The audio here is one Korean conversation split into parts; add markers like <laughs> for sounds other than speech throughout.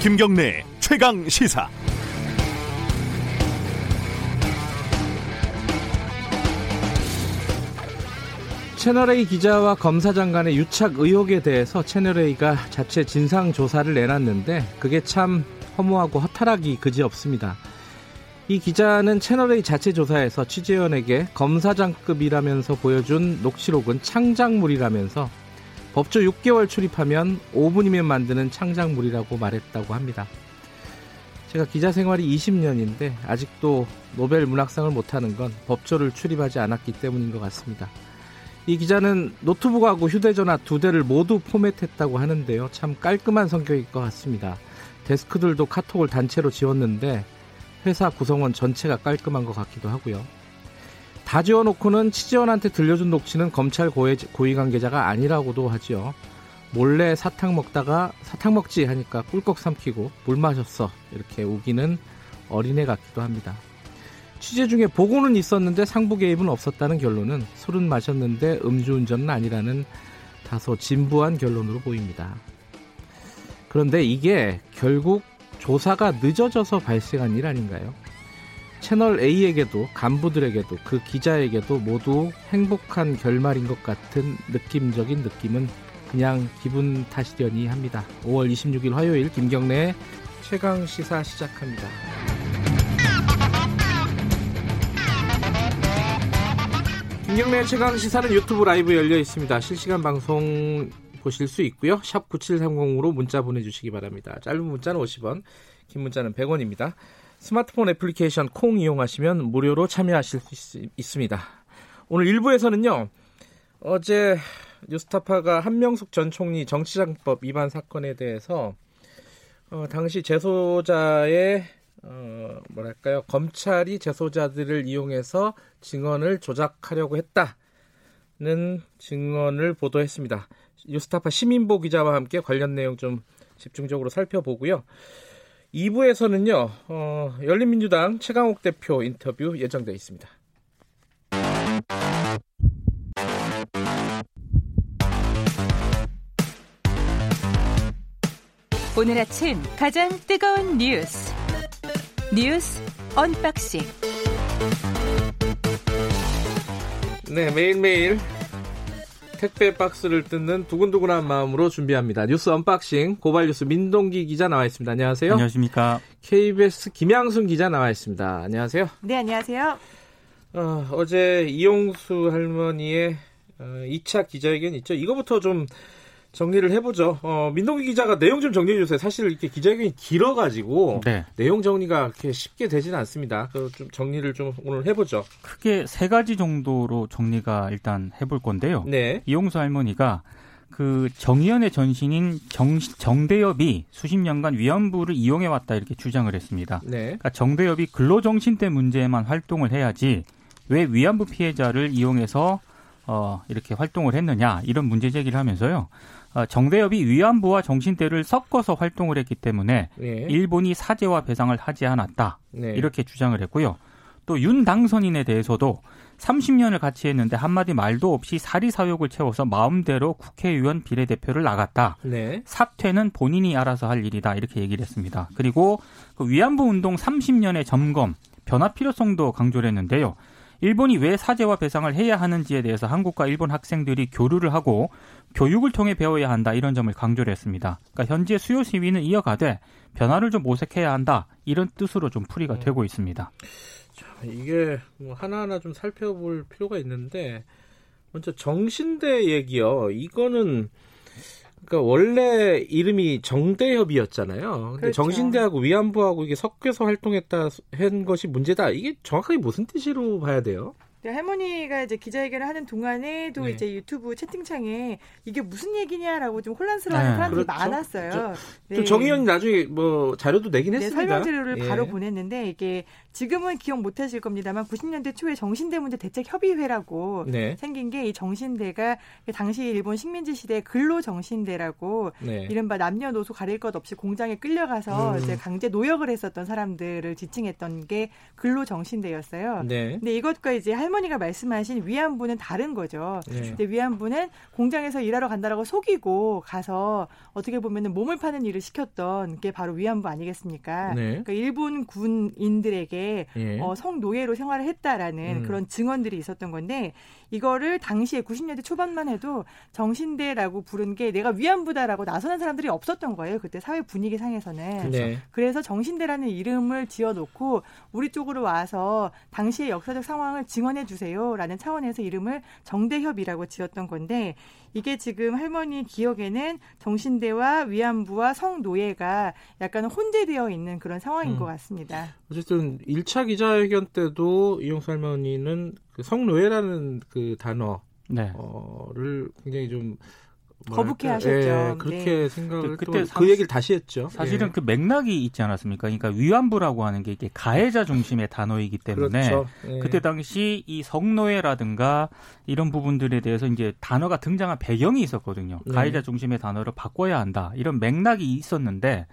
김경래 최강 시사. 채널A 기자와 검사장 간의 유착 의혹에 대해서 채널A가 자체 진상 조사를 내놨는데 그게 참 허무하고 허탈하기 그지없습니다. 이 기자는 채널A 자체 조사에서 취재원에게 검사장급이라면서 보여준 녹취록은 창작물이라면서 법조 6개월 출입하면 5분이면 만드는 창작물이라고 말했다고 합니다. 제가 기자 생활이 20년인데 아직도 노벨 문학상을 못하는 건 법조를 출입하지 않았기 때문인 것 같습니다. 이 기자는 노트북하고 휴대전화 두 대를 모두 포맷했다고 하는데요. 참 깔끔한 성격일 것 같습니다. 데스크들도 카톡을 단체로 지웠는데 회사 구성원 전체가 깔끔한 것 같기도 하고요. 다 지워놓고는 취재원한테 들려준 녹취는 검찰 고위, 고위 관계자가 아니라고도 하지요. 몰래 사탕 먹다가 사탕 먹지 하니까 꿀꺽 삼키고 물 마셨어 이렇게 우기는 어린애 같기도 합니다. 취재 중에 보고는 있었는데 상부 개입은 없었다는 결론은 술은 마셨는데 음주운전은 아니라는 다소 진부한 결론으로 보입니다. 그런데 이게 결국 조사가 늦어져서 발생한 일 아닌가요? 채널 A에게도 간부들에게도 그 기자에게도 모두 행복한 결말인 것 같은 느낌적인 느낌은 그냥 기분 탓이려니 합니다. 5월 26일 화요일 김경래의 최강 시사 시작합니다. 김경래 최강 시사는 유튜브 라이브 열려 있습니다. 실시간 방송 보실 수 있고요. 샵 9730으로 문자 보내주시기 바랍니다. 짧은 문자는 50원, 긴 문자는 100원입니다. 스마트폰 애플리케이션 콩 이용하시면 무료로 참여하실 수 있, 습니다 오늘 1부에서는요. 어제 뉴스타파가 한명숙 전 총리 정치장법 위반 사건에 대해서 어, 당시 재소자의 어, 뭐랄까요 검찰이 재소자들을 이용해서 증언을 조작하려고 했다는 증언을 보도했습니다. 뉴스타파 시민보 기자와 함께 관련 내용 좀 집중적으로 살펴보고요. 2부에서는요, 어, 열린민주당 최강욱 대표 인터뷰 예정되어 있습니다. 오늘 아침 가장 뜨거운 뉴스 뉴스 unboxing 네 매일매일 택배 박스를 뜯는 두근두근한 마음으로 준비합니다. 뉴스 unboxing 고발 뉴스 민동기 기자 나와 있습니다. 안녕하세요. 안녕하십니까. KBS 김양순 기자 나와 있습니다. 안녕하세요. 네, 안녕하세요. 어, 제 이용수 할머니의 어, 2차 기자회견 있죠. 이거부터 좀 정리를 해보죠. 어, 민동기 기자가 내용 좀 정리해 주세요. 사실 이렇게 기자회견이 길어가지고 네. 내용 정리가 그렇게 쉽게 되지는 않습니다. 그좀 정리를 좀 오늘 해보죠. 크게 세 가지 정도로 정리가 일단 해볼 건데요. 네. 이용수 할머니가 그 정의연의 전신인 정, 정대엽이 수십 년간 위안부를 이용해 왔다 이렇게 주장을 했습니다. 네. 그러니까 정대엽이 근로정신대 문제에만 활동을 해야지 왜 위안부 피해자를 이용해서 어, 이렇게 활동을 했느냐 이런 문제 제기를 하면서요. 어, 정대협이 위안부와 정신대를 섞어서 활동을 했기 때문에 네. 일본이 사죄와 배상을 하지 않았다 네. 이렇게 주장을 했고요. 또 윤 당선인에 대해서도 30년을 같이 했는데 한마디 말도 없이 사리사욕을 채워서 마음대로 국회의원 비례대표를 나갔다. 네. 사퇴는 본인이 알아서 할 일이다 이렇게 얘기를 했습니다. 그리고 그 위안부 운동 30년의 점검 변화 필요성도 강조를 했는데요. 일본이 왜 사죄와 배상을 해야 하는지에 대해서 한국과 일본 학생들이 교류를 하고 교육을 통해 배워야 한다 이런 점을 강조를 했습니다. 그러니까 현재 수요 시위는 이어가되 변화를 좀 모색해야 한다 이런 뜻으로 좀 풀이가 음. 되고 있습니다. 자, 이게 뭐 하나하나 좀 살펴볼 필요가 있는데 먼저 정신대 얘기요. 이거는 그러니까 원래 이름이 정대협이었잖아요. 근데 그렇죠. 정신대하고 위안부하고 이게 섞여서 활동했다 한 것이 문제다. 이게 정확하게 무슨 뜻으로 봐야 돼요? 네, 할머니가 이제 기자회견을 하는 동안에도 네. 이제 유튜브 채팅창에 이게 무슨 얘기냐라고 좀 혼란스러워하는 네. 사람들이 그렇죠? 많았어요. 네. 정의원이 나중에 뭐 자료도 내긴 네, 했습니다. 설명 자료를 예. 바로 보냈는데 이게 지금은 기억 못 하실 겁니다만 90년대 초에 정신대 문제 대책 협의회라고 네. 생긴 게 이 정신대가 당시 일본 식민지 시대 근로 정신대라고 네. 이른바 남녀노소 가릴 것 없이 공장에 끌려가서 음. 이제 강제 노역을 했었던 사람들을 지칭했던 게 근로 정신대였어요. 네. 근데 이것과 이제 할머니가 말씀하신 위안부는 다른 거죠. 네. 근데 위안부는 공장에서 일하러 간다라고 속이고 가서 어떻게 보면은 몸을 파는 일을 시켰던 게 바로 위안부 아니겠습니까? 네. 그러니까 일본 군인들에게 예. 어, 성노예로 생활을 했다라는 음. 그런 증언들이 있었던 건데 이거를 당시에 90년대 초반만 해도 정신대라고 부른 게 내가 위안부다라고 나서는 사람들이 없었던 거예요. 그때 사회 분위기 상에서는. 네. 그래서 정신대라는 이름을 지어놓고 우리 쪽으로 와서 당시의 역사적 상황을 증언해 주세요라는 차원에서 이름을 정대협이라고 지었던 건데 이게 지금 할머니 기억에는 정신대와 위안부와 성노예가 약간 혼재되어 있는 그런 상황인 음. 것 같습니다. 어쨌든 1차 기자회견 때도 이용수 할머니는 그 성노예라는 그 단어를 네. 굉장히 좀 거북해 하셨죠. 예, 그렇게 네. 생각을 그, 그때 그 얘기를 다시 했죠. 사실은 예. 그 맥락이 있지 않았습니까? 그러니까 위안부라고 하는 게 이게 가해자 중심의 단어이기 때문에 그렇죠. 예. 그때 당시 이 성노예라든가 이런 부분들에 대해서 이제 단어가 등장한 배경이 있었거든요. 네. 가해자 중심의 단어를 바꿔야 한다. 이런 맥락이 있었는데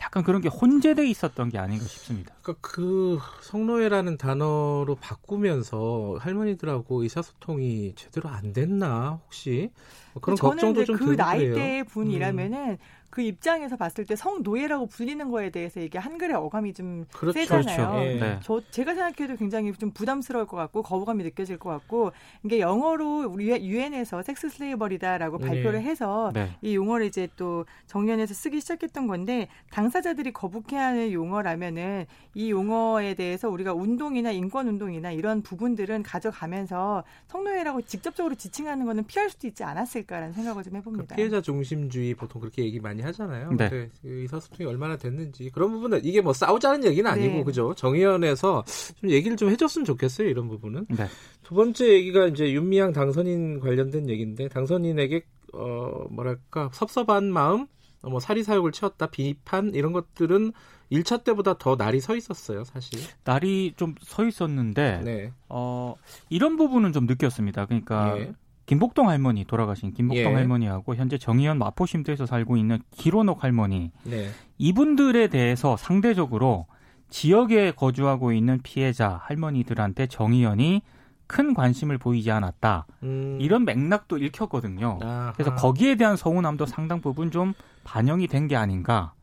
약간 그런 게 혼재돼 있었던 게 아닌가 싶습니다. 그러니까 그 성노예라는 단어로 바꾸면서 할머니들하고 의사소통이 제대로 안 됐나 혹시 뭐 그런 걱정도 좀그 나이대 분이라면은 음. 그 입장에서 봤을 때 성노예라고 불리는 거에 대해서 이게 한글의 어감이 좀 그렇죠. 세잖아요. 그렇죠. 예. 네. 저 제가 생각해도 굉장히 좀 부담스러울 것 같고 거부감이 느껴질 것 같고 이게 영어로 우리 유엔에서 섹스 슬레이버리다라고 네. 발표를 해서 네. 이 용어를 이제 또 정년에서 쓰기 시작했던 건데 당사자들이 거북해하는 용어라면은 이 용어에 대해서 우리가 운동이나 인권 운동이나 이런 부분들은 가져가면서 성노예라고 직접적으로 지칭하는 거는 피할 수도 있지 않았을까라는 생각을 좀 해봅니다. 그 피해자 중심주의 보통 그렇게 얘기 많이 하잖아요. 네. 그 의사소통이 얼마나 됐는지 그런 부분은 이게 뭐 싸우자는 얘기는 아니고 네. 그죠? 정의원에서 좀 얘기를 좀 해줬으면 좋겠어요. 이런 부분은. 네. 두 번째 얘기가 이제 윤미향 당선인 관련된 얘기인데 당선인에게 어 뭐랄까 섭섭한 마음, 뭐 사리 사욕을 채웠다 비판 이런 것들은 1차 때보다 더 날이 서 있었어요, 사실. 날이 좀 서 있었는데, 네. 어, 이런 부분은 좀 느꼈습니다. 그러니까, 예. 김복동 할머니 돌아가신 김복동 예. 할머니하고 현재 정의연 마포쉼터에서 살고 있는 기로녹 할머니 네. 이분들에 대해서 상대적으로 지역에 거주하고 있는 피해자 할머니들한테 정의연이 큰 관심을 보이지 않았다. 음. 이런 맥락도 읽혔거든요. 아하. 그래서 거기에 대한 서운함도 상당 부분 좀 반영이 된 게 아닌가.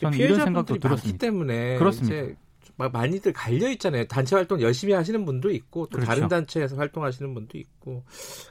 저는 이런 생각도 들었습니다. 때문에 그렇습니다. 많이들 갈려 있잖아요. 단체 활동 열심히 하시는 분도 있고 또 그렇죠. 다른 단체에서 활동하시는 분도 있고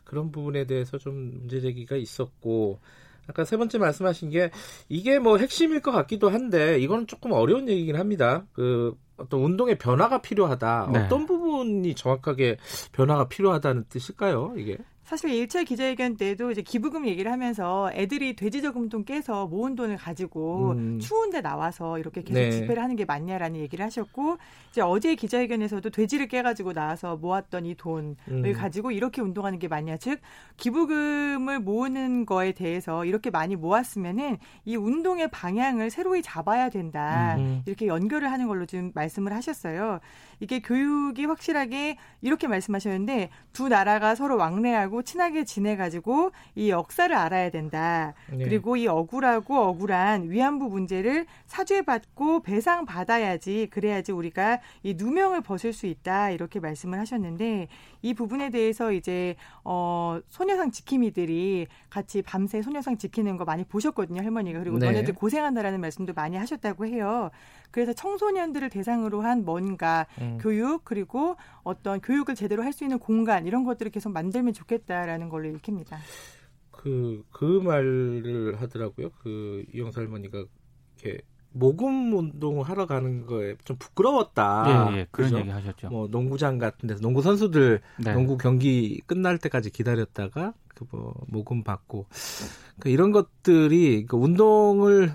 그런 부분에 대해서 좀 문제 제기가 있었고 아까 세 번째 말씀하신 게 이게 뭐 핵심일 것 같기도 한데 이거는 조금 어려운 얘기긴 합니다. 그 어떤 운동의 변화가 필요하다. 네. 어떤 부분이 정확하게 변화가 필요하다는 뜻일까요? 이게? 사실 1차 기자회견 때도 이제 기부금 얘기를 하면서 애들이 돼지 저금통 깨서 모은 돈을 가지고 음. 추운데 나와서 이렇게 계속 네. 집회를 하는 게 맞냐라는 얘기를 하셨고 이제 어제 기자회견에서도 돼지를 깨가지고 나와서 모았던 이 돈을 음. 가지고 이렇게 운동하는 게 맞냐 즉 기부금을 모으는 거에 대해서 이렇게 많이 모았으면은 이 운동의 방향을 새로이 잡아야 된다 음. 이렇게 연결을 하는 걸로 좀 말씀을 하셨어요. 이게 교육이 확실하게 이렇게 말씀하셨는데 두 나라가 서로 왕래하고 친하게 지내가지고 이 역사를 알아야 된다. 네. 그리고 이 억울하고 억울한 위안부 문제를 사죄받고 배상받아야지 그래야지 우리가 이 누명을 벗을 수 있다. 이렇게 말씀을 하셨는데 이 부분에 대해서 이제 어 소녀상 지킴이들이 같이 밤새 소녀상 지키는 거 많이 보셨거든요 할머니가 그리고 네. 너네들 고생한다라는 말씀도 많이 하셨다고 해요. 그래서 청소년들을 대상으로 한 뭔가 음. 교육 그리고 어떤 교육을 제대로 할 수 있는 공간 이런 것들을 계속 만들면 좋겠다 라는 걸로 읽힙니다. 그, 그 말을 하더라고요. 그 이영사 할머니가 이렇게 모금 운동을 하러 가는 거에 좀 부끄러웠다. 예, 예 그런 그죠? 얘기 하셨죠. 뭐 농구장 같은 데서 농구 선수들 네. 농구 경기 끝날 때까지 기다렸다가 그뭐 모금 받고 그 이런 것들이 그 운동을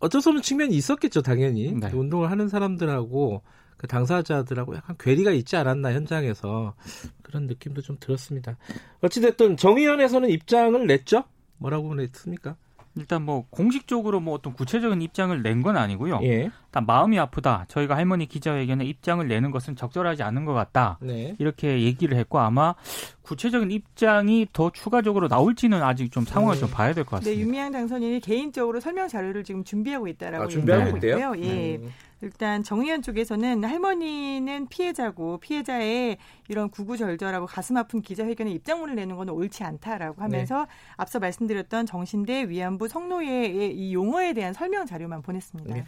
어쩔 수 없는 측면이 있었겠죠, 당연히. 네. 운동을 하는 사람들하고 그 당사자들하고 약간 괴리가 있지 않았나 현장에서 그런 느낌도 좀 들었습니다. 어찌됐든 정의연에서는 입장을 냈죠? 뭐라고 냈습니까? 일단 뭐 공식적으로 뭐 어떤 구체적인 입장을 낸 건 아니고요. 예. 마음이 아프다. 저희가 할머니 기자회견에 입장을 내는 것은 적절하지 않은 것 같다. 네. 이렇게 얘기를 했고 아마 구체적인 입장이 더 추가적으로 나올지는 아직 좀 상황을 네. 좀 봐야 될 것 같습니다. 네, 윤미향 당선인이 개인적으로 설명 자료를 지금 준비하고 있다라고 아, 준비하고 있대요. 예. 음. 일단 정의연 쪽에서는 할머니는 피해자고 피해자의 이런 구구절절하고 가슴 아픈 기자회견에 입장문을 내는 건 옳지 않다라고 하면서 네. 앞서 말씀드렸던 정신대 위안부 성노예의 이 용어에 대한 설명 자료만 보냈습니다. 네.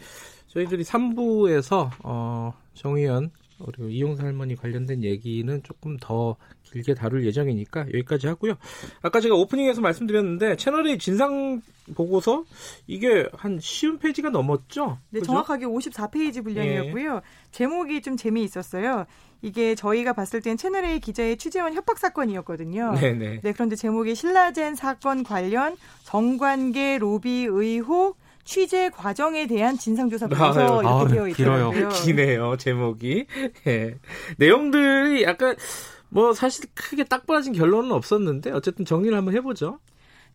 저희들이 3부에서 어, 정의연 그리고 이용사 할머니 관련된 얘기는 조금 더 길게 다룰 예정이니까 여기까지 하고요. 아까 제가 오프닝에서 말씀드렸는데 채널의 진상 보고서 이게 한 쉬운 페이지가 넘었죠? 네, 그죠? 정확하게 54페이지 분량이었고요. 네. 제목이 좀 재미있었어요. 이게 저희가 봤을 땐 채널A 기자의 취재원 협박 사건이었거든요. 네네. 네. 네, 그런데 제목이 신라젠 사건 관련 정관계 로비 의혹 취재 과정에 대한 진상조사 보고서 아, 이렇게 아, 되어 있더라고요. 기네요, 제목이. 예. 내용들이 약간 뭐 사실 크게 딱 빠진 결론은 없었는데 어쨌든 정리를 한번 해보죠.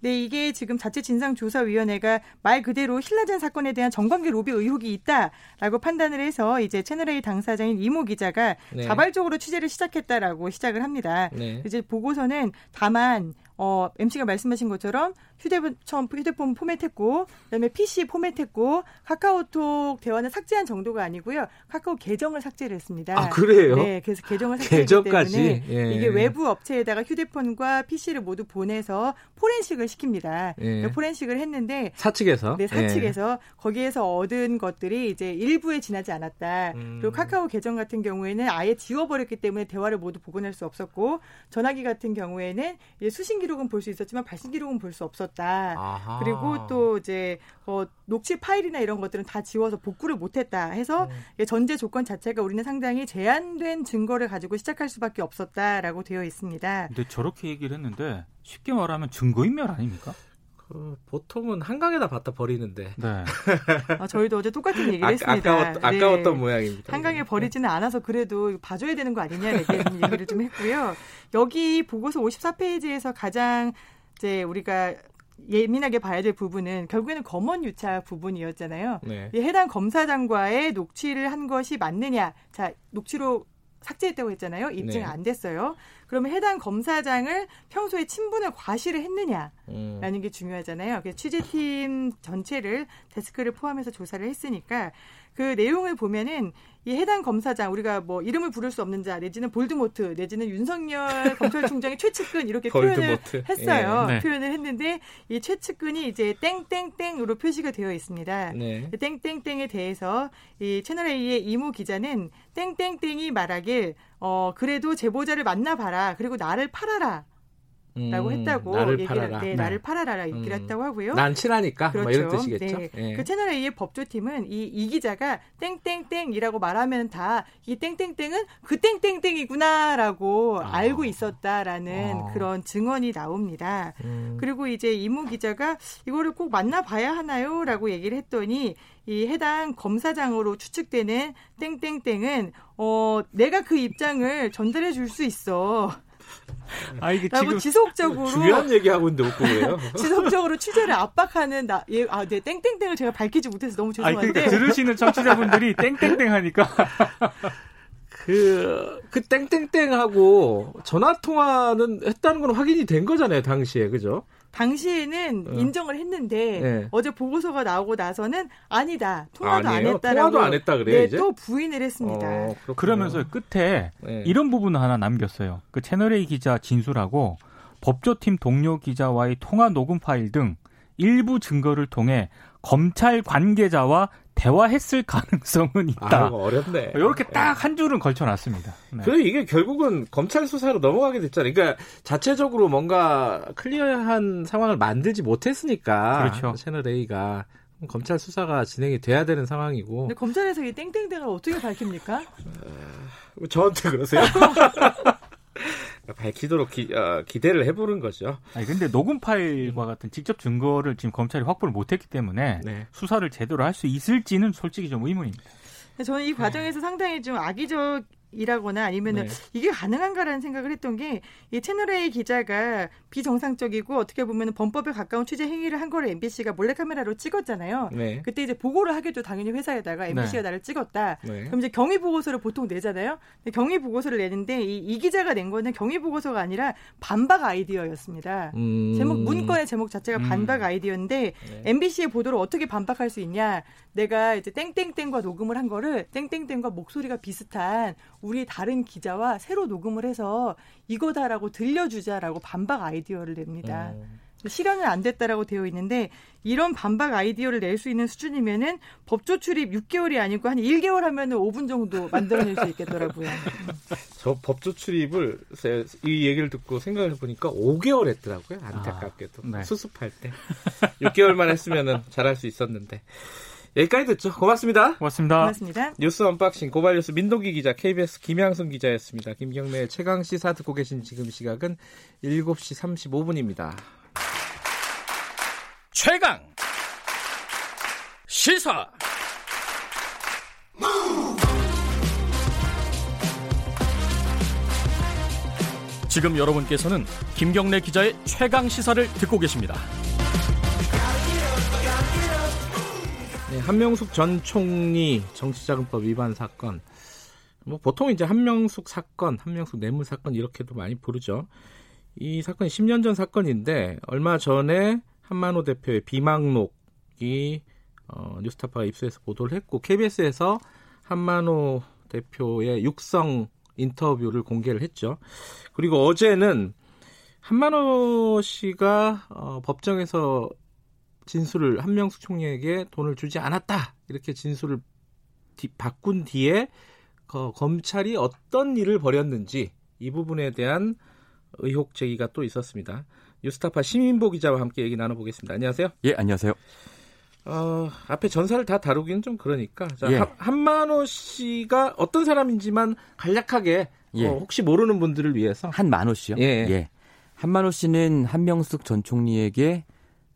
네, 이게 지금 자체 진상조사위원회가 말 그대로 신라젠 사건에 대한 정관계 로비 의혹이 있다라고 판단을 해서 이제 채널A 당사자인 이모 기자가 네. 자발적으로 취재를 시작했다라고 시작을 합니다. 네. 이제 보고서는 다만 어, MC가 말씀하신 것처럼 휴대폰, 처음 휴대폰 포맷했고, 그다음에 PC 포맷했고, 카카오톡 대화는 삭제한 정도가 아니고요. 카카오 계정을 삭제를 했습니다. 아, 그래요? 네, 그래서 계정을 삭제했기 때문에 예. 이게 외부 업체에다가 휴대폰과 PC를 모두 보내서 포렌식을 시킵니다. 예. 그러니까 포렌식을 했는데 사측에서 네, 사측에서 예. 거기에서 얻은 것들이 이제 일부에 지나지 않았다. 음. 그리고 카카오 계정 같은 경우에는 아예 지워버렸기 때문에 대화를 모두 복원할 수 없었고, 전화기 같은 경우에는 수신기 기록은 볼 수 있었지만 발신 기록은 볼 수 없었다. 아하. 그리고 또 이제 어, 녹취 파일이나 이런 것들은 다 지워서 복구를 못했다 해서 음. 전제 조건 자체가 우리는 상당히 제한된 증거를 가지고 시작할 수밖에 없었다라고 되어 있습니다. 근데 저렇게 얘기를 했는데 쉽게 말하면 증거인멸 아닙니까? 그 보통은 한강에다 갖다 버리는데. 네. 아, 저희도 어제 똑같은 얘기를 아, 했습니다. 아까웠, 네. 아까웠던 모양입니다. 한강에 버리지는 않아서 그래도 봐줘야 되는 거 아니냐 이렇게 <laughs> 얘기를 좀 했고요. 여기 보고서 54페이지에서 가장 이제 우리가 예민하게 봐야 될 부분은 결국에는 검언 유착 부분이었잖아요. 네. 해당 검사장과의 녹취를 한 것이 맞느냐. 자, 녹취로 삭제했다고 했잖아요. 입증이 네. 안 됐어요. 그러면 해당 검사장을 평소에 친분을 과시를 했느냐라는 음. 게 중요하잖아요. 그래서 취재팀 전체를 데스크를 포함해서 조사를 했으니까 그 내용을 보면은 이 해당 검사장 우리가 뭐 이름을 부를 수 없는 자 내지는 볼드모트 내지는 윤석열 <laughs> 검찰총장의 최측근 이렇게 표현을 했어요. 예. 네. 표현을 했는데 이 최측근이 이제 땡땡땡으로 표시가 되어 있습니다. 네. 땡땡땡에 대해서 이 채널 A의 이모 기자는 땡땡땡이 말하길 어 그래도 제보자를 만나봐라 그리고 나를 팔아라. 라고 음, 했다고 나를 얘기를 팔아라. 네, 네. 나를 팔아라 얘기를 음, 했다고 하고요. 난 친하니까 그렇죠. 뭐 이런 그렇죠. 뜻이겠죠. 네. 네. 그 채널 A의 법조팀은 이, 이 기자가 땡땡땡이라고 말하면 다 이 땡땡땡은 그 땡땡땡이구나라고 아. 알고 있었다라는 아. 그런 증언이 나옵니다. 음. 그리고 이제 이모 기자가 이거를 꼭 만나봐야 하나요?라고 얘기를 했더니 이 해당 검사장으로 추측되는 땡땡땡은 어 내가 그 입장을 전달해 줄 수 있어. <laughs> 아 이게 지금 지속적으로 중요한 얘기하고 있는데 웃고 그래요. <laughs> 지속적으로 취재를 압박하는 나, 예, 아, 네, 땡땡땡을 제가 밝히지 못해서 너무 죄송한데. 아니, 그러니까 들으시는 청취자분들이 <laughs> 땡땡땡 하니까. 그, 그 땡땡땡하고 전화 통화는 했다는 건 확인이 된 거잖아요, 당시에. 그죠? 당시에는 어. 인정을 했는데 네. 어제 보고서가 나오고 나서는 아니다 통화도 아니에요? 안 했다라고 통화도 안 했다 그래요, 네, 이제? 또 부인을 했습니다. 어, 그러면서 끝에 네. 이런 부분을 하나 남겼어요. 그 채널A 기자 진술하고 법조팀 동료 기자와의 통화 녹음 파일 등 일부 증거를 통해 검찰 관계자와 대화했을 가능성은 있다. 아, 어렵네. 이렇게 딱 한 줄은 걸쳐놨습니다. 네. 그래 이게 결국은 검찰 수사로 넘어가게 됐잖아요. 그러니까 자체적으로 뭔가 클리어한 상황을 만들지 못했으니까 그렇죠. 채널 A가 검찰 수사가 진행이 돼야 되는 상황이고. 근데 검찰에서 이 땡땡땡을 어떻게 밝힙니까? 어, 저한테 그러세요? <laughs> 밝히도록 기, 어, 기대를 해보는 거죠. 아니 근데 녹음 파일과 같은 직접 증거를 지금 검찰이 확보를 못했기 때문에 네. 수사를 제대로 할 수 있을지는 솔직히 좀 의문입니다. 저는 이 과정에서 네. 상당히 좀 악의적 이라거나 아니면은 네. 이게 가능한가라는 생각을 했던 게 이 채널 A 기자가 비정상적이고 어떻게 보면 범법에 가까운 취재 행위를 한 거를 MBC가 몰래카메라로 찍었잖아요. 네. 그때 이제 보고를 하겠죠. 당연히 회사에다가 MBC가 네. 나를 찍었다. 네. 그럼 이제 경위 보고서를 보통 내잖아요. 경위 보고서를 내는데 이, 이 기자가 낸 거는 경위 보고서가 아니라 반박 아이디어였습니다. 음. 제목 문건의 제목 자체가 음. 반박 아이디어인데 네. MBC의 보도를 어떻게 반박할 수 있냐? 내가 이제 땡땡땡과 녹음을 한 거를 땡땡땡과 목소리가 비슷한 우리 다른 기자와 새로 녹음을 해서 이거다라고 들려주자라고 반박 아이디어를 냅니다. 음. 실현은 안 됐다라고 되어 있는데 이런 반박 아이디어를 낼 수 있는 수준이면은 법조 출입 6개월이 아니고 한 1개월 하면은 5분 정도 만들어낼 수 있겠더라고요. <laughs> 저 법조 출입을 이 얘기를 듣고 생각을 해보니까 5개월 했더라고요. 안타깝게도 아, 네. 수습할 때 6개월만 했으면은 잘할 수 있었는데. 여기까지 듣죠. 고맙습니다. 고맙습니다. 고맙습니다. 뉴스 unboxing 고발뉴스 민동기 기자, KBS 김양순 기자였습니다. 김경래 최강 시사 듣고 계신 지금 시각은 7시 35분입니다. 최강 시사 지금 여러분께서는 김경래 기자의 최강 시사를 듣고 계십니다. 한명숙 전 총리 정치자금법 위반 사건. 뭐 보통 이제 한명숙 사건, 한명숙 뇌물 사건 이렇게도 많이 부르죠. 이 사건이 10년 전 사건인데 얼마 전에 한만호 대표의 비망록이 어, 뉴스타파가 입수해서 보도를 했고 KBS에서 한만호 대표의 육성 인터뷰를 공개를 했죠. 그리고 어제는 한만호 씨가 어, 법정에서 진술을 한명숙 총리에게 돈을 주지 않았다 이렇게 진술을 디, 바꾼 뒤에 어, 검찰이 어떤 일을 벌였는지 이 부분에 대한 의혹 제기가 또 있었습니다. 뉴스타파 시민보 기자와 함께 얘기 나눠보겠습니다. 안녕하세요. 예, 안녕하세요. 어, 앞에 전사를 다 다루기는 좀 그러니까 자, 예. 한만호 씨가 어떤 사람인지만 간략하게 예. 어, 혹시 모르는 분들을 위해서 한만호 씨요? 예. 예. 한만호 씨는 한명숙 전 총리에게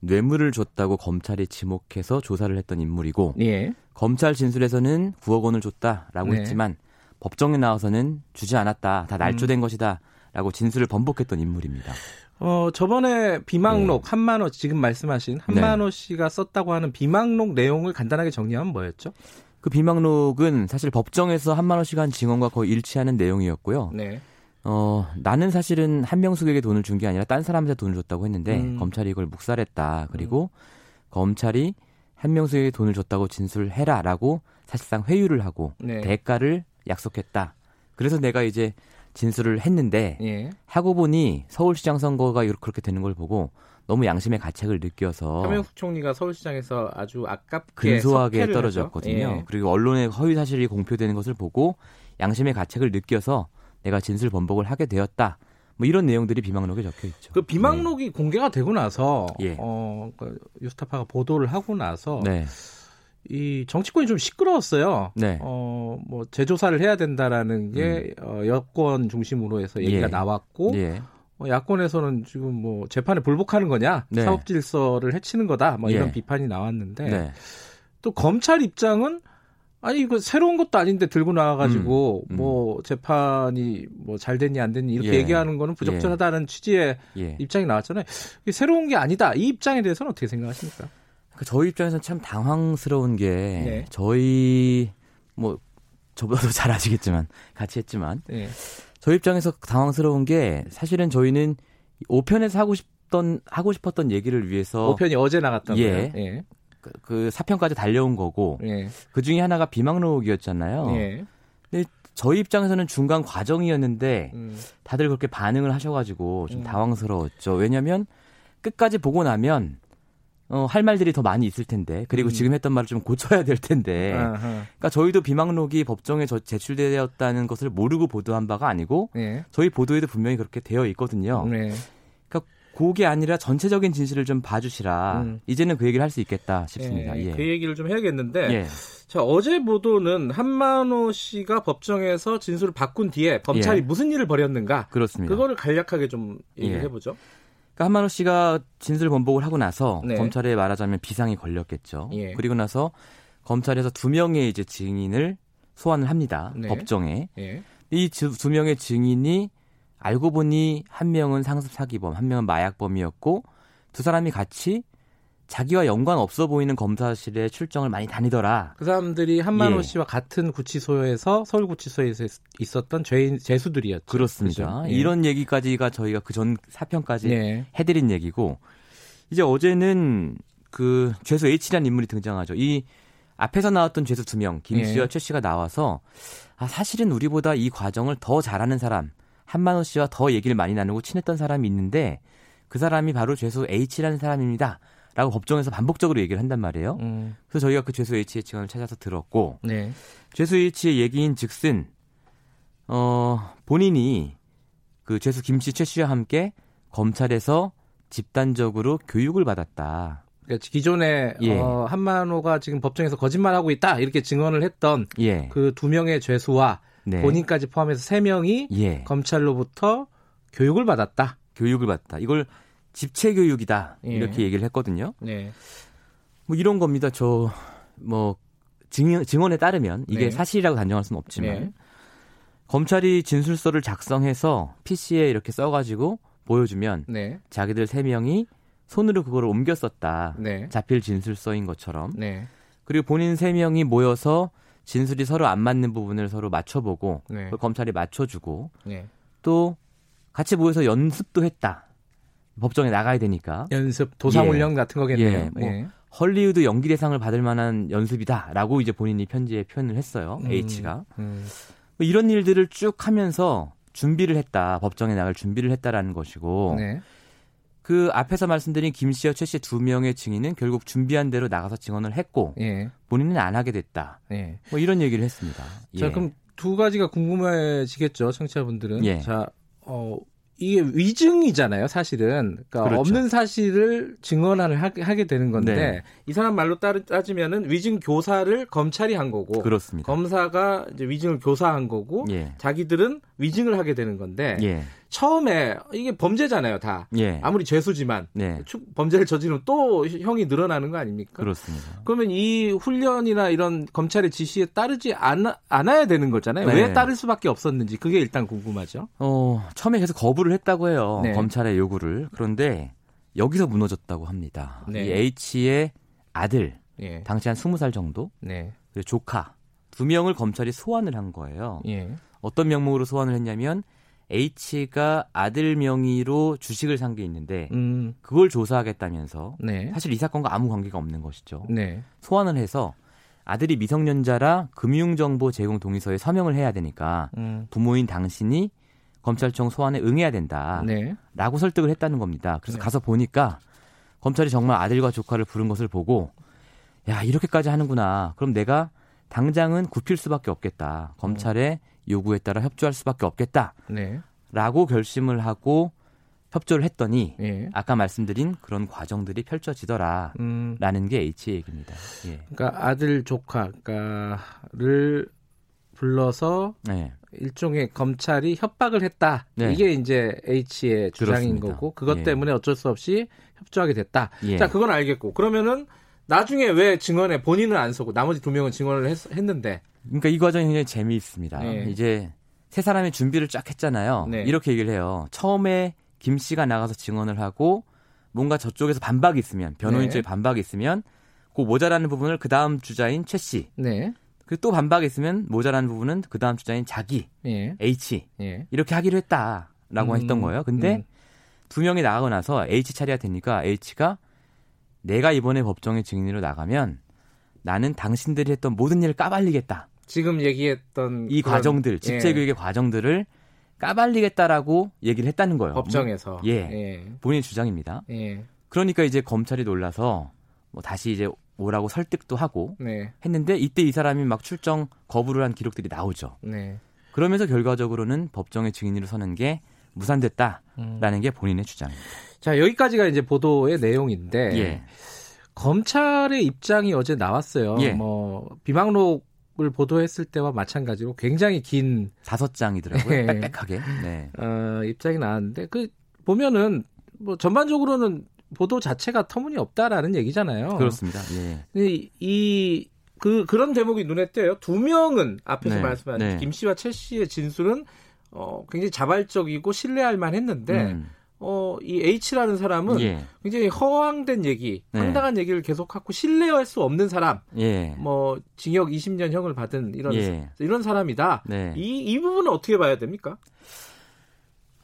뇌물을 줬다고 검찰이 지목해서 조사를 했던 인물이고 예. 검찰 진술에서는 9억 원을 줬다라고 네. 했지만 법정에 나와서는 주지 않았다. 다 날조된 음. 것이다라고 진술을 번복했던 인물입니다. 어, 저번에 비망록 네. 한만호 지금 말씀하신 한만호 네. 씨가 썼다고 하는 비망록 내용을 간단하게 정리하면 뭐였죠? 그 비망록은 사실 법정에서 한만호 씨가 한 증언과 거의 일치하는 내용이었고요. 네. 어, 나는 사실은 한명숙에게 돈을 준 게 아니라 딴 사람한테 돈을 줬다고 했는데 음. 검찰이 이걸 묵살했다. 그리고 음. 검찰이 한명숙에게 돈을 줬다고 진술해라라고 사실상 회유를 하고 네. 대가를 약속했다. 그래서 내가 이제 진술을 했는데 예. 하고 보니 서울시장 선거가 그렇게 되는 걸 보고 너무 양심의 가책을 느껴서 한명숙 총리가 서울시장에서 아주 아깝게 근소하게 떨어졌거든요. 예. 그리고 언론에 허위 사실이 공표되는 것을 보고 양심의 가책을 느껴서 내가 진술 번복을 하게 되었다. 뭐 이런 내용들이 비망록에 적혀 있죠. 그 비망록이 네. 공개가 되고 나서 예. 어, 그 유스타파가 보도를 하고 나서 네. 이 정치권이 좀 시끄러웠어요. 네. 어, 뭐 재조사를 해야 된다라는 게 음. 어, 여권 중심으로 해서 얘기가 예. 나왔고 예. 어, 야권에서는 지금 뭐 재판에 불복하는 거냐, 네. 사법 질서를 해치는 거다, 뭐 이런 예. 비판이 나왔는데 네. 또 검찰 입장은 아니 이거 새로운 것도 아닌데 들고 나와가지고 음, 음. 뭐 재판이 뭐 잘 됐니 안 됐니 이렇게 예. 얘기하는 거는 부적절하다는 예. 취지의 예. 입장이 나왔잖아요. 새로운 게 아니다. 이 입장에 대해서는 어떻게 생각하십니까? 그 저희 입장에서는 참 당황스러운 게 네. 저희 뭐 저보다도 잘 아시겠지만 같이 했지만 네. 저희 입장에서 당황스러운 게 사실은 저희는 5편에서 하고 싶던 하고 싶었던 얘기를 위해서 5편이 어제 나갔던 예. 거예요. 예. 그, 그 4편까지 달려온 거고 예. 그 중에 하나가 비망록이었잖아요. 예. 근데 저희 입장에서는 중간 과정이었는데 음. 다들 그렇게 반응을 하셔가지고 좀 음. 당황스러웠죠. 왜냐하면 끝까지 보고 나면 어, 할 말들이 더 많이 있을 텐데 그리고 음. 지금 했던 말을 좀 고쳐야 될 텐데 아하. 그러니까 저희도 비망록이 법정에 제출되었다는 것을 모르고 보도한 바가 아니고 네. 저희 보도에도 분명히 그렇게 되어 있거든요. 네. 그게 아니라 전체적인 진실을 좀 봐주시라 음. 이제는 그 얘기를 할 수 있겠다 싶습니다. 예. 예. 그 얘기를 좀 해야겠는데 예. 자 어제 보도는 한만호 씨가 법정에서 진술을 바꾼 뒤에 검찰이 예. 무슨 일을 벌였는가 그렇습니다. 그거를 간략하게 좀 얘기를 예. 해보죠. 그러니까 한만호 씨가 진술 번복을 하고 나서 네. 검찰에 말하자면 비상이 걸렸겠죠. 예. 그리고 나서 검찰에서 두 명의 이제 증인을 소환을 합니다. 네. 법정에. 예. 이두 명의 증인이 알고 보니 한 명은 상습 사기범, 한 명은 마약범이었고 두 사람이 같이 자기와 연관 없어 보이는 검사실에 출정을 많이 다니더라. 그 사람들이 한만호 예. 씨와 같은 구치소에서 서울 구치소에서 있었던 죄인 죄수들이었죠. 그렇습니다. 예. 이런 얘기까지가 저희가 그 전 사편까지 예. 해드린 얘기고 이제 어제는 그 죄수 H라는 인물이 등장하죠. 이 앞에서 나왔던 죄수 두 명, 김 씨와 예. 최 씨가 나와서 아, 사실은 우리보다 이 과정을 더 잘하는 사람, 한만호 씨와 더 얘기를 많이 나누고 친했던 사람이 있는데 그 사람이 바로 죄수 H라는 사람입니다. 라고 법정에서 반복적으로 얘기를 한단 말이에요. 음. 그래서 저희가 그 죄수 H의 증언을 찾아서 들었고 네. 죄수 H의 얘기인 즉슨 어, 본인이 그 죄수 김씨 최 씨와 함께 검찰에서 집단적으로 교육을 받았다. 그러니까 기존에 예. 어, 한만호가 지금 법정에서 거짓말하고 있다 이렇게 증언을 했던 예. 그두 명의 죄수와 네. 본인까지 포함해서 세 명이 예. 검찰로부터 교육을 받았다. 교육을 받다. 이걸 집체 교육이다 예. 이렇게 얘기를 했거든요. 네. 뭐 이런 겁니다. 저 뭐 증언에 따르면 이게 네. 사실이라고 단정할 수는 없지만 네. 검찰이 진술서를 작성해서 PC에 이렇게 써가지고 보여주면 네. 자기들 세 명이 손으로 그거를 옮겼었다. 네. 자필 진술서인 것처럼. 네. 그리고 본인 세 명이 모여서 진술이 서로 안 맞는 부분을 서로 맞춰보고 네. 검찰이 맞춰주고 네. 또 같이 모여서 연습도 했다. 법정에 나가야 되니까. 연습 도상훈련 예. 같은 거겠네요. 예. 뭐 예. 헐리우드 연기 대상을 받을 만한 연습이다라고 이제 본인이 편지에 표현을 했어요. 음. H가. 음. 뭐 이런 일들을 쭉 하면서 준비를 했다. 법정에 나갈 준비를 했다라는 것이고. 네. 그 앞에서 말씀드린 김 씨와 최 씨 두 명의 증인은 결국 준비한 대로 나가서 증언을 했고 예. 본인은 안 하게 됐다. 예. 뭐 이런 얘기를 했습니다. 자 예. 그럼 두 가지가 궁금해지겠죠, 청취자분들은. 예. 자, 어, 이게 위증이잖아요, 사실은. 그러니까 그렇죠. 없는 사실을 증언을 하게 되는 건데 네. 이 사람 말로 따지면은 위증 교사를 검찰이 한 거고 그렇습니다. 검사가 이제 위증을 교사한 거고 예. 자기들은 위증을 하게 되는 건데 예. 처음에 이게 범죄잖아요, 다. 예. 아무리 죄수지만 네. 범죄를 저지르면 또 형이 늘어나는 거 아닙니까? 그렇습니다. 그러면 이 훈련이나 이런 검찰의 지시에 따르지 않, 않아야 되는 거잖아요. 네. 왜 따를 수밖에 없었는지 그게 일단 궁금하죠. 어, 처음에 계속 거부를 했다고 해요. 네. 검찰의 요구를. 그런데 여기서 무너졌다고 합니다. 네. 이 H의 아들, 예. 당시 한 20살 정도, 네. 그리고 조카 두 명을 검찰이 소환을 한 거예요. 예. 어떤 명목으로 소환을 했냐면 H가 아들 명의로 주식을 산 게 있는데 음. 그걸 조사하겠다면서 네. 사실 이 사건과 아무 관계가 없는 것이죠. 네. 소환을 해서 아들이 미성년자라 금융정보 제공 동의서에 서명을 해야 되니까 음. 부모인 당신이 검찰청 소환에 응해야 된다. 네. 라고 설득을 했다는 겁니다. 그래서 네. 가서 보니까 검찰이 정말 아들과 조카를 부른 것을 보고 야 이렇게까지 하는구나. 그럼 내가 당장은 굽힐 수밖에 없겠다. 검찰의 요구에 따라 협조할 수밖에 없겠다. 네. 라고 결심을 하고 협조를 했더니 예. 아까 말씀드린 그런 과정들이 펼쳐지더라라는 음. 게 H의 얘기입니다. 예. 그러니까 아들 조카를 불러서 네. 일종의 검찰이 협박을 했다. 네. 이게 이제 H의 주장인 그렇습니다. 거고 그것 예. 때문에 어쩔 수 없이 협조하게 됐다. 예. 자, 그건 알겠고 그러면은 나중에 왜 증언에 본인은 안 서고 나머지 두 명은 증언을 했, 했는데 그러니까 이 과정이 굉장히 재미있습니다. 네. 이제 세 사람이 준비를 쫙 했잖아요. 네. 이렇게 얘기를 해요. 처음에 김 씨가 나가서 증언을 하고 뭔가 저쪽에서 반박이 있으면 변호인 네. 쪽에 반박이 있으면 그 모자라는 부분을 그 다음 주자인 최 씨. 네. 그리고 또 반박이 있으면 모자라는 부분은 그 다음 주자인 자기 예. H 예. 이렇게 하기로 했다라고 음, 했던 거예요. 근데 음. 두 명이 나가고 나서 H 차례가 되니까 H가 내가 이번에 법정의 증인으로 나가면 나는 당신들이 했던 모든 일을 까발리겠다. 지금 얘기했던 이 그런, 과정들, 집체교육의 예. 과정들을 까발리겠다라고 얘기를 했다는 거예요. 법정에서. 예. 예. 본인의 주장입니다. 예. 그러니까 이제 검찰이 놀라서 뭐 다시 이제 오라고 설득도 하고 네. 했는데 이때 이 사람이 막 출정 거부를 한 기록들이 나오죠. 네. 그러면서 결과적으로는 법정의 증인으로 서는 게 무산됐다라는 음. 게 본인의 주장입니다. 자 여기까지가 이제 보도의 내용인데 예. 검찰의 입장이 어제 나왔어요. 예. 뭐 비망록 을 보도했을 때와 마찬가지로 굉장히 긴 다섯 장이더라고요. 네. 빽빽하게. 네. 어, 입장이 나왔는데 그 보면은 뭐 전반적으로는 보도 자체가 터무니없다라는 얘기잖아요. 그렇습니다. 예. 이, 이그 그런 대목이 눈에 띄어요. 두 명은 앞에서 네. 말씀하신 네. 김 씨와 최 씨의 진술은 어, 굉장히 자발적이고 신뢰할 만했는데 음. 어, 이 H라는 사람은 예. 굉장히 허황된 얘기, 네. 황당한 얘기를 계속하고 신뢰할 수 없는 사람, 예. 뭐 징역 20년형을 받은 이런 예. 이런 사람이다. 네. 이, 이 부분은 어떻게 봐야 됩니까?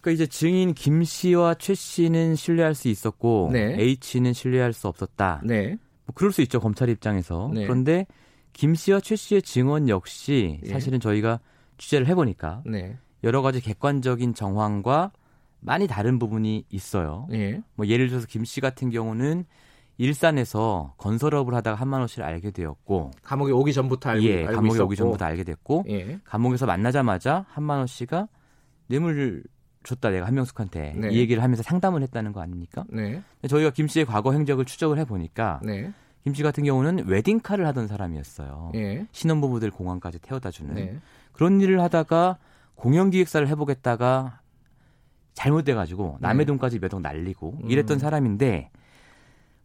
그러니까 이제 증인 김 씨와 최 씨는 신뢰할 수 있었고 네. H는 신뢰할 수 없었다. 네. 뭐 그럴 수 있죠 검찰 입장에서. 네. 그런데 김 씨와 최 씨의 증언 역시 예. 사실은 저희가 취재를 해보니까 네. 여러 가지 객관적인 정황과 많이 다른 부분이 있어요. 예. 뭐 예를 들어서 김 씨 같은 경우는 일산에서 건설업을 하다가 한만호 씨를 알게 되었고 감옥에 오기 전부터 알고, 예, 알고 감옥에 있었고. 오기 전부터 알게 됐고 예. 감옥에서 만나자마자 한만호 씨가 뇌물 줬다 내가 한명숙한테 네. 이 얘기를 하면서 상담을 했다는 거 아닙니까? 네. 저희가 김 씨의 과거 행적을 추적을 해보니까 네. 김씨 같은 경우는 웨딩카를 하던 사람이었어요. 예. 신혼부부들 공항까지 태워다 주는 네. 그런 일을 하다가 공연기획사를 해보겠다가 잘못돼가지고 남의 네. 돈까지 몇 억 날리고 음. 이랬던 사람인데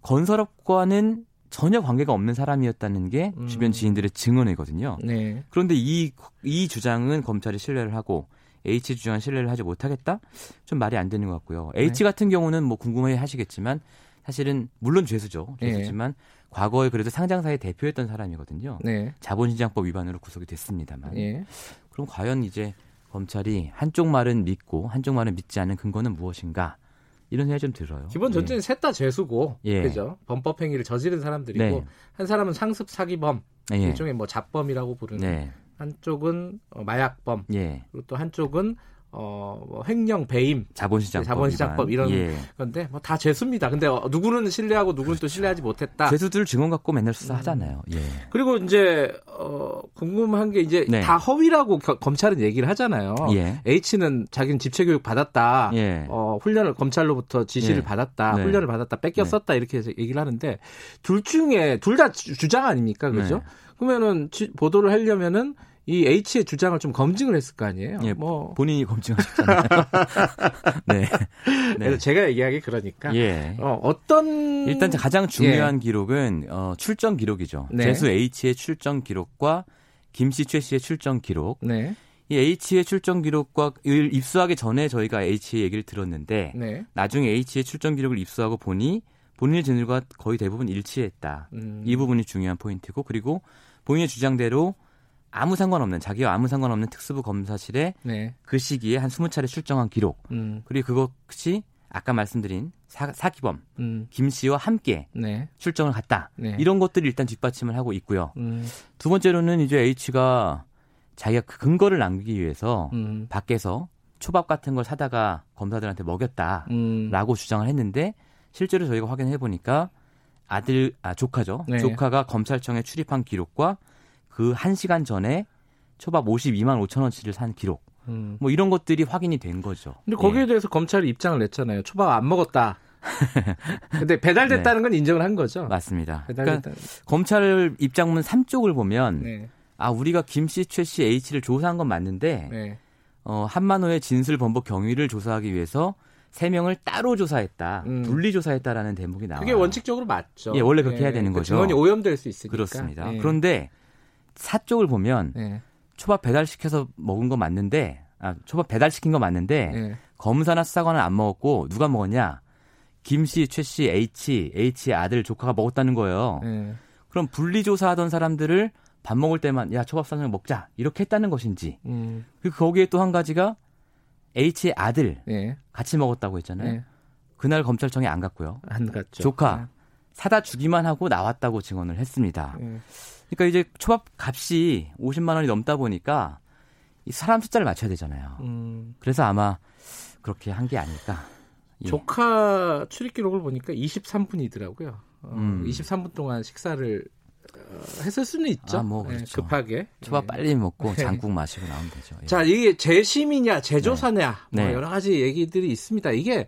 건설업과는 전혀 관계가 없는 사람이었다는 게 음. 주변 지인들의 증언이거든요. 네. 그런데 이, 이 주장은 검찰이 신뢰를 하고 H 주장은 신뢰를 하지 못하겠다? 좀 말이 안 되는 것 같고요. 네. H 같은 경우는 뭐 궁금해 하시겠지만 사실은 물론 죄수죠. 네. 죄수지만 네. 과거에 그래도 상장사의 대표였던 사람이거든요. 네. 자본시장법 위반으로 구속이 됐습니다만. 네. 그럼 과연 이제 검찰이 한쪽 말은 믿고 한쪽 말은 믿지 않는 근거는 무엇인가? 이런 생각이 좀 들어요. 기본 전제는 예. 셋다 죄수고, 예. 그죠? 범법 행위를 저지른 사람들이고, 네. 한 사람은 상습 사기범, 예. 일종의 뭐 잡범이라고 부르는, 네. 한쪽은 어, 마약범, 예. 그리고 또 한쪽은 어, 뭐 횡령 배임, 자본시장법, 자본시장법 이런 예. 건데 뭐 다 죄수입니다. 근데 어, 누구는 신뢰하고 누구는 그렇죠. 또 신뢰하지 못했다. 죄수들 증언 갖고 맨날 수사하잖아요. 음. 예. 그리고 이제 어, 궁금한 게 이제 네. 다 허위라고 겨, 검찰은 얘기를 하잖아요. 예. H는 자기는 집체 교육 받았다. 예. 어, 훈련을 검찰로부터 지시를 예. 받았다. 네. 훈련을 받았다. 뺏겨 썼다. 네. 이렇게 얘기를 하는데 둘 중에 둘 다 주장 아닙니까? 그죠? 네. 그러면은 보도를 하려면은 이 H의 주장을 좀 검증을 했을 거 아니에요. 예, 뭐 본인이 검증하셨잖아요. <laughs> 네. 네. 그래서 제가 얘기하기 그러니까 예. 어, 어떤 일단 가장 중요한 예. 기록은 어, 출정 기록이죠. 네. 재수 H의 출정 기록과 김씨 최 씨의 출정 기록. 네. 이 H의 출정 기록과 입수하기 전에 저희가 H의 얘기를 들었는데 네. 나중에 H의 출정 기록을 입수하고 보니 본인의 진술과 거의 대부분 일치했다. 음. 이 부분이 중요한 포인트고 그리고 본인의 주장대로 아무 상관없는 자기와 아무 상관없는 특수부 검사실에 네. 그 시기에 한 20차례 출정한 기록 음. 그리고 그것이 아까 말씀드린 사, 사기범 음. 김 씨와 함께 네. 출정을 갔다 네. 이런 것들이 일단 뒷받침을 하고 있고요. 음. 두 번째로는 이제 H가 자기가 그 근거를 남기기 위해서 음. 밖에서 초밥 같은 걸 사다가 검사들한테 먹였다라고 음. 주장을 했는데 실제로 저희가 확인해 보니까 아들 아 조카죠. 네. 조카가 검찰청에 출입한 기록과 그 1시간 전에 초밥 52만 5천 원치를 산 기록. 음. 뭐 이런 것들이 확인이 된 거죠. 근데 거기에 예. 대해서 검찰이 입장을 냈잖아요. 초밥 안 먹었다. <laughs> 근데 배달됐다는 네. 건 인정을 한 거죠. 맞습니다. 그러니까 검찰 입장문 3쪽을 보면 네. 아 우리가 김 씨, 최 씨, H를 조사한 건 맞는데 네. 어, 한만호의 진술 번복 경위를 조사하기 위해서 세 명을 따로 조사했다, 음. 분리 조사했다라는 대목이 나와요. 그게 원칙적으로 맞죠. 예, 원래 그렇게 네. 해야 되는 거죠. 증언이 오염될 수 있으니까. 그렇습니다. 네. 그런데 사 쪽을 보면 네. 초밥 배달시켜서 먹은 거 맞는데 아, 초밥 배달시킨 거 맞는데 네. 검사나 수사관은 안 먹었고 누가 먹었냐? 김 씨, 최 씨, H, H의 아들, 조카가 먹었다는 거예요. 네. 그럼 분리조사하던 사람들을 밥 먹을 때만 야 초밥 사장 먹자 이렇게 했다는 것인지 음. 그리고 거기에 또 한 가지가 H의 아들 네. 같이 먹었다고 했잖아요. 네. 그날 검찰청에 안 갔고요. 안 갔죠. 조카 네. 사다 주기만 하고 나왔다고 증언을 했습니다. 네. 그러니까 이제 초밥 값이 50만 원이 넘다 보니까 이 사람 숫자를 맞춰야 되잖아요. 음. 그래서 아마 그렇게 한 게 아닐까. 예. 조카 출입 기록을 보니까 23분이더라고요. 어, 음. 23분 동안 식사를 어, 했을 수는 있죠. 아, 뭐 네, 그렇죠. 네, 급하게 초밥 네. 빨리 먹고 장국 마시고 나오면 되죠. 예. 자, 이게 재심이냐 재조사냐 네. 뭐 네. 여러 가지 얘기들이 있습니다. 이게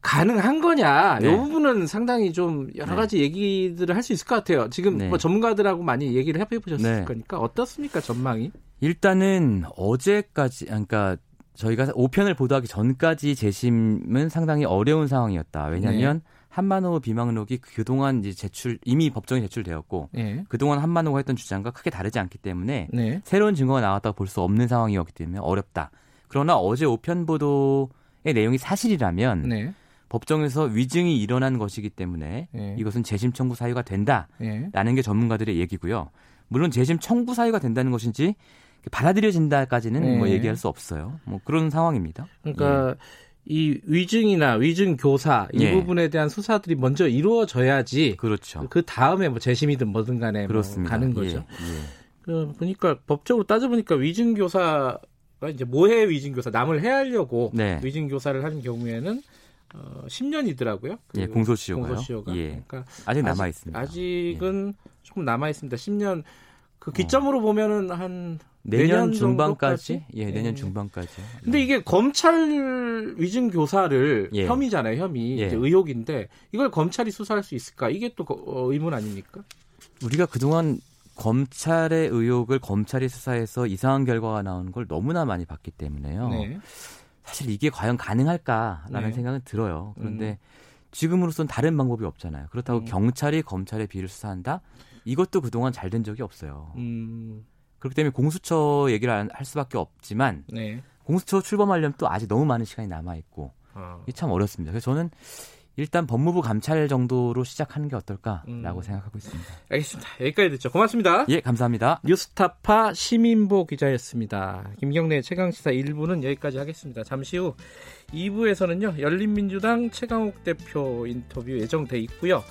가능한 거냐? 네. 이 부분은 상당히 좀 여러 네. 가지 네. 얘기들을 할 수 있을 것 같아요. 지금 네. 뭐 전문가들하고 많이 얘기를 해보셨을 네. 거니까 어떻습니까 전망이? 일단은 어제까지 그러니까 저희가 5편을 보도하기 전까지 재심은 상당히 어려운 상황이었다. 왜냐하면 네. 한만호 비망록이 그동안 이제 제출 이미 법정에 제출되었고 네. 그동안 한만호가 했던 주장과 크게 다르지 않기 때문에 네. 새로운 증거가 나왔다고 볼 수 없는 상황이었기 때문에 어렵다. 그러나 어제 오편 보도의 내용이 사실이라면 네. 법정에서 위증이 일어난 것이기 때문에 네. 이것은 재심 청구 사유가 된다라는 네. 게 전문가들의 얘기고요. 물론 재심 청구 사유가 된다는 것인지 받아들여진다까지는 뭐 네. 얘기할 수 없어요. 뭐 그런 상황입니다. 그러니까 예. 이 위증이나 위증 교사 이 예. 부분에 대한 수사들이 먼저 이루어져야지. 그렇죠. 그 다음에 뭐 재심이든 뭐든 간에 뭐 가는 거죠. 예. 예. 그 보니까 법적으로 따져 보니까 위증 교사가 이제 모해 위증 교사 남을 해하려고 네. 위증 교사를 하는 경우에는 어, 10년이더라고요. 그 예, 공소시효가요. 공소시효가. 예. 그러니까 아직 남아 있습니다. 아직 은 예. 조금 남아 있습니다. 10년 그 기점으로 어. 보면은 한 내년, 내년 중반까지? 예, 내년 예. 중반까지. 근데 이게 검찰 위증 교사를 예. 혐의잖아요, 혐의. 예. 의혹인데 이걸 검찰이 수사할 수 있을까? 이게 또 어, 의문 아닙니까? 우리가 그동안 검찰의 의혹을 검찰이 수사해서 이상한 결과가 나오는 걸 너무나 많이 봤기 때문에요. 네. 사실 이게 과연 가능할까라는 네. 생각은 들어요. 그런데 음. 지금으로선 다른 방법이 없잖아요. 그렇다고 음. 경찰이 검찰의 비를 수사한다? 이것도 그동안 잘 된 적이 없어요. 음. 그렇기 때문에 공수처 얘기를 할 수밖에 없지만 네. 공수처 출범하려면 또 아직 너무 많은 시간이 남아 있고 어. 이게 참 어렵습니다. 그래서 저는 일단 법무부 감찰 정도로 시작하는 게 어떨까라고 음. 생각하고 있습니다. 알겠습니다. 여기까지 듣죠. 고맙습니다. 예, 감사합니다. 뉴스타파 시민보 기자였습니다. 김경래 최강시사 1부는 여기까지 하겠습니다. 잠시 후 2부에서는요. 열린민주당 최강욱 대표 인터뷰 예정돼 있고요.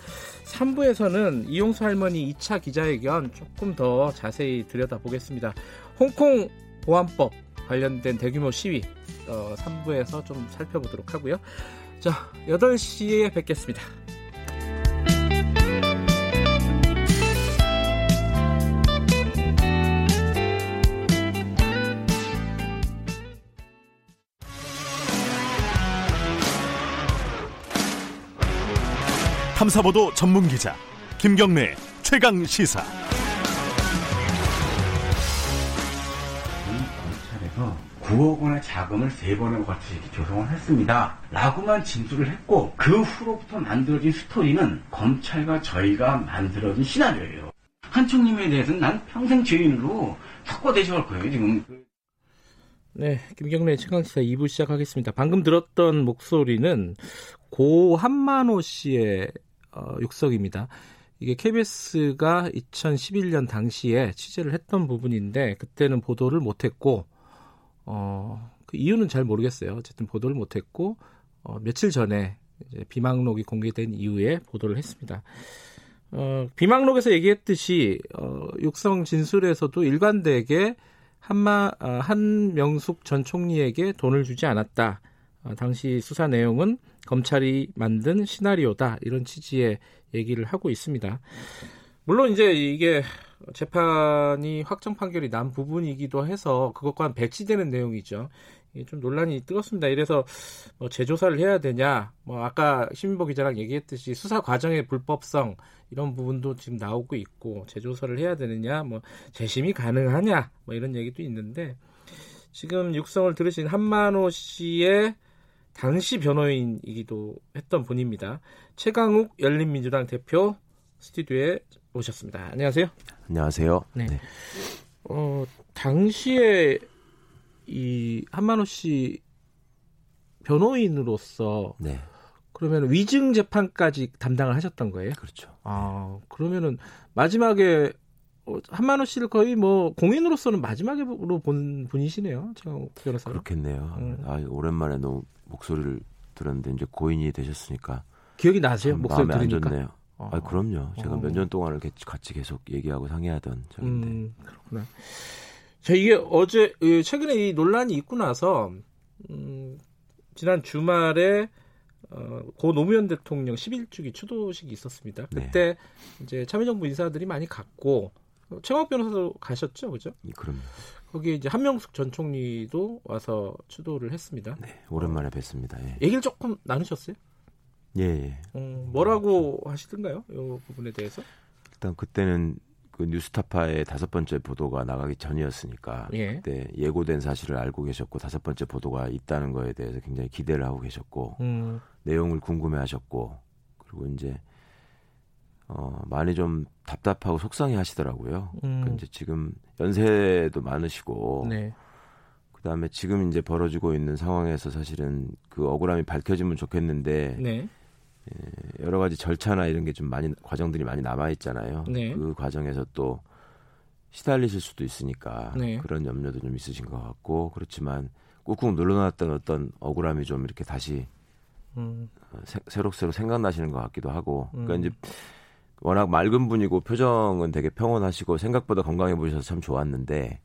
3부에서는 이용수 할머니 2차 기자회견 조금 더 자세히 들여다보겠습니다. 홍콩 보안법 관련된 대규모 시위 어, 3부에서 좀 살펴보도록 하고요. 자, 8시에 뵙겠습니다. 탐사보도 전문 기자 김경래 최강 시사. 9억 원의 자금을 세 번에 걸쳐 조성을 했습니다. 라고만 진술을 했고 그 후로부터 만들어진 스토리는 검찰과 저희가 만들어진 시나리오예요. 한총님에 대해서는 난 평생 죄인으로 석고대셔할 거예요 지금. 네, 김경래 최강시사 2부 시작하겠습니다. 방금 들었던 목소리는 고 한만호 씨의 어, 육석입니다. 이게 KBS가 2011년 당시에 취재를 했던 부분인데 그때는 보도를 못했고 어, 그 이유는 잘 모르겠어요. 어쨌든 보도를 못했고 어, 며칠 전에 이제 비망록이 공개된 이후에 보도를 했습니다. 어, 비망록에서 얘기했듯이 어, 육성 진술에서도 일관되게 한마 어, 한명숙 전 총리에게 돈을 주지 않았다. 어, 당시 수사 내용은 검찰이 만든 시나리오다 이런 취지의 얘기를 하고 있습니다. 물론 이제 이게 재판이 확정 판결이 난 부분이기도 해서 그것과 배치되는 내용이죠. 좀 논란이 뜨겁습니다. 이래서 뭐 재조사를 해야 되냐, 뭐 아까 신민보 기자랑 얘기했듯이 수사 과정의 불법성 이런 부분도 지금 나오고 있고 재조사를 해야 되느냐, 뭐 재심이 가능하냐, 뭐 이런 얘기도 있는데 지금 육성을 들으신 한만호 씨의 당시 변호인이기도 했던 분입니다. 최강욱 열린민주당 대표 스튜디오에 오셨습니다. 안녕하세요. 안녕하세요. 네. 네. 어, 당시에 이 한만호 씨 변호인으로서 네. 그러면 위증 재판까지 담당을 하셨던 거예요? 그렇죠. 아, 그러면은 마지막에 어, 한만호 씨를 거의 뭐 공인으로서는 마지막으로 본 분이시네요. 저 변호사. 그렇겠네요. 음. 아, 오랜만에 너무 목소리를 들었는데 이제 고인이 되셨으니까 기억이 나세요? 목소리 마음에 들으니까? 안 좋네요. 어. 아, 그럼요. 제가 어. 몇년 동안을 같이 계속 얘기하고 상의하던 적인데. 음, 그렇구나. 자, 이게 어제 최근에 이 논란이 있고 나서 음, 지난 주말에 어, 고 노무현 대통령 11주기 추도식이 있었습니다. 네. 그때 네. 이제 참여정부 인사들이 많이 갔고 최광욱 변호사도 가셨죠, 그죠? 네, 그럼요. 거기 이제 한명숙 전 총리도 와서 추도를 했습니다. 네, 오랜만에 뵀습니다. 예. 얘기를 조금 나누셨어요? 예. 예. 어, 뭐라고 하시던가요? 이 부분에 대해서? 일단 그때는 그 뉴스타파의 다섯 번째 보도가 나가기 전이었으니까 예. 그때 예고된 사실을 알고 계셨고 다섯 번째 보도가 있다는 거에 대해서 굉장히 기대를 하고 계셨고 음. 내용을 궁금해하셨고 그리고 이제 어, 많이 좀 답답하고 속상해 하시더라고요. 음. 그 이제 지금 연세도 많으시고, 네. 그 다음에 지금 이제 벌어지고 있는 상황에서 사실은 그 억울함이 밝혀지면 좋겠는데, 네. 예, 여러 가지 절차나 이런 게 좀 많이, 과정들이 많이 남아 있잖아요. 네. 그 과정에서 또 시달리실 수도 있으니까 네. 그런 염려도 좀 있으신 것 같고, 그렇지만 꾹꾹 눌러놨던 어떤 억울함이 좀 이렇게 다시 음. 어, 새록새록 생각나시는 것 같기도 하고, 그러니까 음. 이제 워낙 맑은 분이고 표정은 되게 평온하시고 생각보다 건강해 보이셔서 참 좋았는데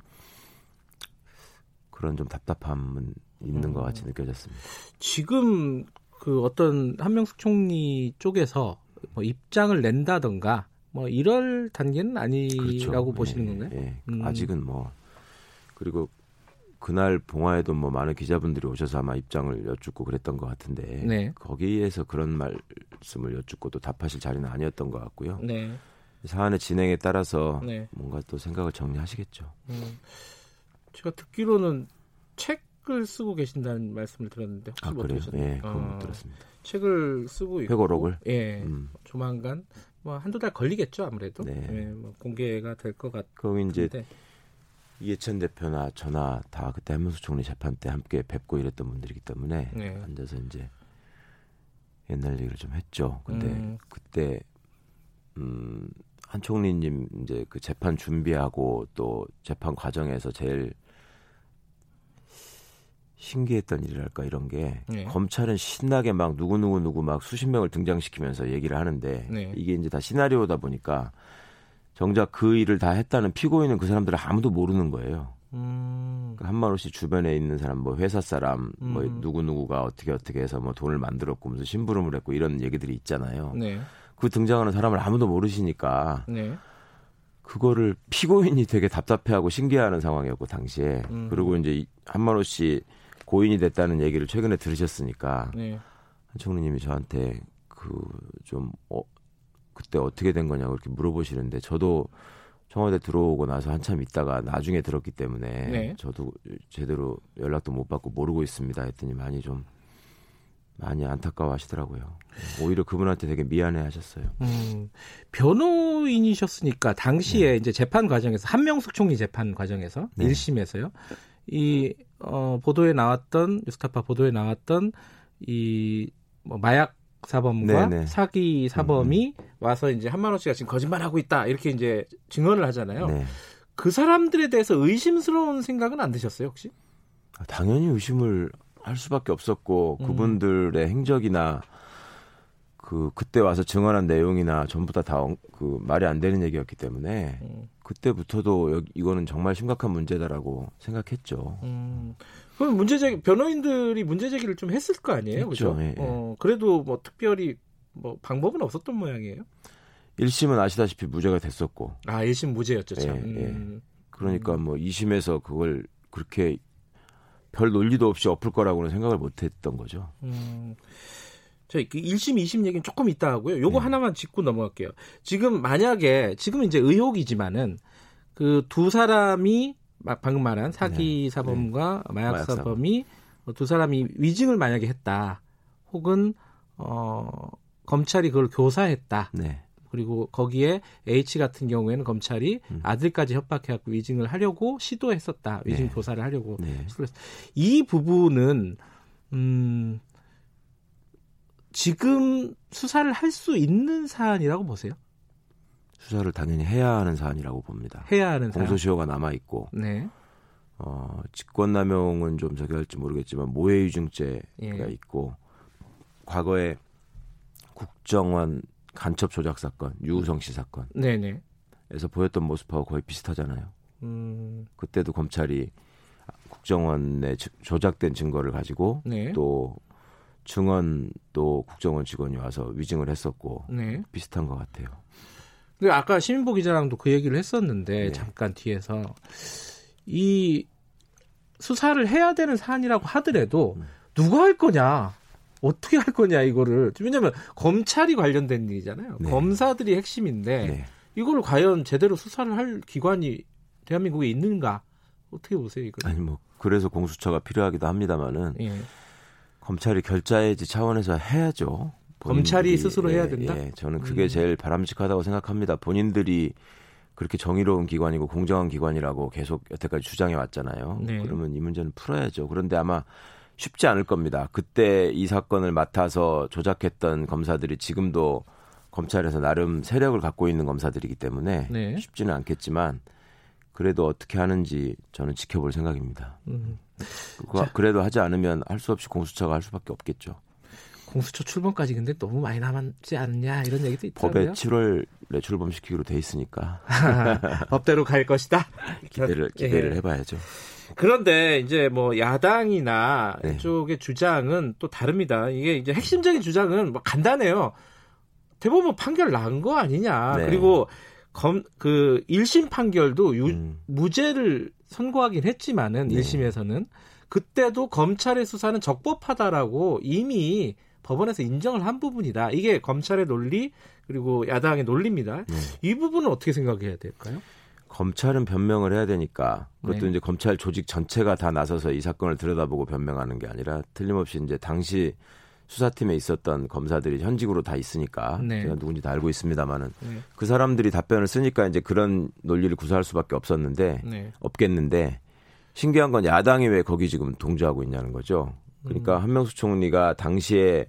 그런 좀 답답함은 있는 음. 것 같이 느껴졌습니다. 지금 그 어떤 한명숙 총리 쪽에서 뭐 입장을 낸다던가 뭐 이럴 단계는 아니라고 그렇죠. 보시는 예, 건가요? 예. 음. 아직은 뭐 그리고 그날 봉화에도 뭐 많은 기자분들이 오셔서 아마 입장을 여쭙고 그랬던 것 같은데 네. 거기에서 그런 말씀을 여쭙고 또 답하실 자리는 아니었던 것 같고요. 네. 사안의 진행에 따라서 네. 뭔가 또 생각을 정리하시겠죠. 음. 제가 듣기로는 책 을 쓰고 계신다는 말씀을 들었는데 혹시 아, 뭐 그래요? 예, 그건 못 아, 들었습니다. 책을 쓰고 있고 회고록을 예, 음. 조만간 뭐 한두 달 걸리겠죠 아무래도 네. 예, 뭐 공개가 될 것 같은데. 그럼 이제 이해찬 대표나 저나 다 그때 한문수 총리 재판 때 함께 뵙고 이랬던 분들이기 때문에 네. 앉아서 이제 옛날 얘기를 좀 했죠. 근데 음. 그때 음, 한 총리님 이제 그 재판 준비하고 또 재판 과정에서 제일 신기했던 일이랄까 이런 게 네. 검찰은 신나게 막 누구 누구 누구 막 수십 명을 등장시키면서 얘기를 하는데 네. 이게 이제 다 시나리오다 보니까 정작 그 일을 다 했다는 피고인은 그 사람들을 아무도 모르는 거예요. 음. 그 한만호 씨 주변에 있는 사람, 뭐 회사 사람, 뭐 음. 뭐 누구 누구가 어떻게 어떻게 해서 뭐 돈을 만들었고 무슨 심부름을 했고 이런 얘기들이 있잖아요. 네. 그 등장하는 사람을 아무도 모르시니까 네. 그거를 피고인이 되게 답답해하고 신기해하는 상황이었고 당시에 음. 그리고 이제 한만호 씨 고인이 됐다는 얘기를 최근에 들으셨으니까 네. 한 총리님이 저한테 그좀 어, 그때 어떻게 된 거냐고 이렇게 물어보시는데 저도 청와대 들어오고 나서 한참 있다가 나중에 들었기 때문에 네. 저도 제대로 연락도 못 받고 모르고 있습니다 했더니 많이 좀 많이 안타까워 하시더라고요. 오히려 그분한테 되게 미안해 하셨어요. 음, 변호인이셨으니까 당시에 네. 이제 재판 과정에서 한명숙 총리 재판 과정에서 네. 1심에서요. 이 어, 보도에 나왔던 뉴스타파 보도에 나왔던 이 뭐 마약 사범과 네네. 사기 사범이 음. 와서 이제 한만호 씨가 지금 거짓말하고 있다 이렇게 이제 증언을 하잖아요. 네. 그 사람들에 대해서 의심스러운 생각은 안 드셨어요 혹시? 아, 당연히 의심을 할 수밖에 없었고 음. 그분들의 행적이나 그 그때 와서 증언한 내용이나 전부 다다그 말이 안 되는 얘기였기 때문에 음. 그때부터도 여기, 이거는 정말 심각한 문제다라고 생각했죠. 음. 그럼 문제 제기 변호인들이 문제 제기를 좀 했을 거 아니에요, 그렇죠? 예, 예. 어, 그래도 뭐 특별히 뭐 방법은 없었던 모양이에요. 1심은 아시다시피 무죄가 됐었고. 아, 1심 무죄였죠, 참. 예, 예. 음. 그러니까 뭐 2심에서 그걸 그렇게 별 논리도 없이 엎을 거라고는 생각을 못 했던 거죠. 음. 저희 그 1심, 2심 얘기는 조금 있다 하고요. 요거 네. 하나만 짚고 넘어갈게요. 지금 만약에 지금 이제 의혹이지만은 그 두 사람이 방금 말한 사기 네. 사범과 네. 마약 사범이 두 사람이 위증을 만약에 했다. 혹은 어 검찰이 그걸 교사했다. 네. 그리고 거기에 H 같은 경우에는 검찰이 음. 아들까지 협박해갖고 위증을 하려고 시도했었다. 위증 네. 교사를 하려고 네. 시도했. 이 부분은 음 지금 수사를 할 수 있는 사안이라고 보세요? 수사를 당연히 해야 하는 사안이라고 봅니다. 해야 하는 공소시효가 남아 있고. 네. 어, 직권남용은 좀 저기 할지 모르겠지만 모해유증죄가 예. 있고 과거에 국정원 간첩 조작 사건, 유우성 씨 사건. 네네. 에서 보였던 모습하고 거의 비슷하잖아요. 음. 그때도 검찰이 국정원의 조작된 증거를 가지고 네. 또 증언 또 국정원 직원이 와서 위증을 했었고 네. 비슷한 것 같아요. 근데 아까 시민보 기자랑도 그 얘기를 했었는데 네. 잠깐 뒤에서 이 수사를 해야 되는 사안이라고 하더라도 음. 누가 할 거냐 어떻게 할 거냐 이거를 왜냐하면 검찰이 관련된 일이잖아요. 네. 검사들이 핵심인데 네. 이거를 과연 제대로 수사를 할 기관이 대한민국에 있는가 어떻게 보세요 이거? 아니 뭐 그래서 공수처가 필요하기도 합니다만은 예. 검찰이 결자해지 차원에서 해야죠. 검찰이 스스로 해야 된다. 예, 저는 그게 음. 제일 바람직하다고 생각합니다. 본인들이 그렇게 정의로운 기관이고 공정한 기관이라고 계속 여태까지 주장해 왔잖아요. 네. 그러면 이 문제는 풀어야죠. 그런데 아마 쉽지 않을 겁니다. 그때 이 사건을 맡아서 조작했던 검사들이 지금도 검찰에서 나름 세력을 갖고 있는 검사들이기 때문에 네. 쉽지는 않겠지만 그래도 어떻게 하는지 저는 지켜볼 생각입니다. 음. 그 래도 하지 않으면 할 수 없이 공수처가 할 수밖에 없겠죠. 공수처 출범까지 근데 너무 많이 남았지 않냐 이런 얘기도 있더라고요. 법에 7월에 출범시키기로 돼 있으니까 <laughs> 법대로 갈 것이다. 기대를 기대를 예. 해봐야죠. 그런데 이제 뭐 야당이나 네. 이쪽의 주장은 또 다릅니다. 이게 이제 핵심적인 주장은 뭐 간단해요. 대법원 판결 난 거 아니냐. 네. 그리고 검 그 1심 판결도 유, 음. 무죄를 선고하긴 했지만은 네. 1심에서는 그때도 검찰의 수사는 적법하다라고 이미 법원에서 인정을 한 부분이다. 이게 검찰의 논리 그리고 야당의 논리입니다. 네. 이 부분은 어떻게 생각해야 될까요? 검찰은 변명을 해야 되니까 그것도 네. 이제 검찰 조직 전체가 다 나서서 이 사건을 들여다보고 변명하는 게 아니라 틀림없이 이제 당시 수사팀에 있었던 검사들이 현직으로 다 있으니까 네. 제가 누군지 다 알고 있습니다만은 네. 그 사람들이 답변을 쓰니까 이제 그런 논리를 구사할 수밖에 없었는데 네. 없겠는데 신기한 건 야당이 왜 거기 지금 동조하고 있냐는 거죠. 그러니까 음. 한명수 총리가 당시에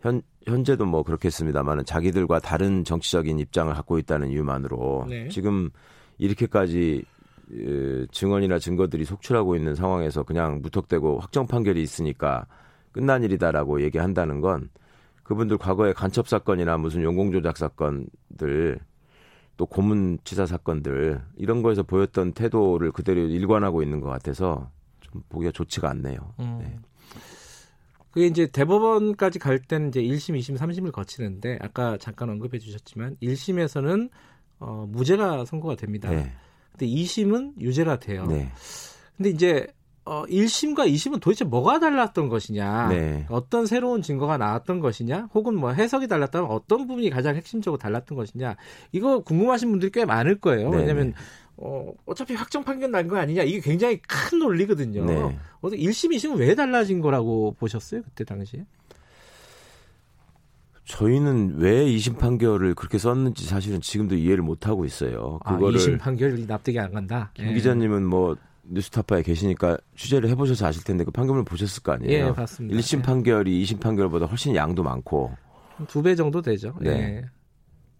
현 현재도 뭐 그렇겠습니다만은 자기들과 다른 정치적인 입장을 갖고 있다는 이유만으로 네. 지금 이렇게까지 증언이나 증거들이 속출하고 있는 상황에서 그냥 무턱대고 확정 판결이 있으니까 끝난 일이다라고 얘기한다는 건 그분들 과거에 간첩 사건이나 무슨 용공 조작 사건들 또 고문치사 사건들 이런 거에서 보였던 태도를 그대로 일관하고 있는 것 같아서 좀 보기가 좋지가 않네요. 음. 네. 그게 이제 대법원까지 갈 때는 이제 1심, 2심, 3심을 거치는데 아까 잠깐 언급해 주셨지만 1심에서는 어, 무죄가 선고가 됩니다. 네. 근데 2심은 유죄가 돼요. 네. 근데 이제 어, 1심과 2심은 도대체 뭐가 달랐던 것이냐, 네. 어떤 새로운 증거가 나왔던 것이냐, 혹은 뭐 해석이 달랐다면 어떤 부분이 가장 핵심적으로 달랐던 것이냐, 이거 궁금하신 분들이 꽤 많을 거예요. 네. 왜냐하면 어, 어차피 확정 판결 난 거 아니냐, 이게 굉장히 큰 논리거든요. 네. 어떻게 1심, 2심은 왜 달라진 거라고 보셨어요, 그때 당시에? 저희는 왜 2심 판결을 그렇게 썼는지 사실은 지금도 이해를 못 하고 있어요. 아, 그거를 아, 2심 판결이 납득이 안 간다. 김 예. 기자님은 뭐 뉴스타파에 계시니까 취재를 해보셔서 아실 텐데 그 판결을 보셨을 거 아니에요. 예, 봤습니다. 1심 예. 판결이 2심 판결보다 훨씬 양도 많고 두 배 정도 되죠. 네. 예.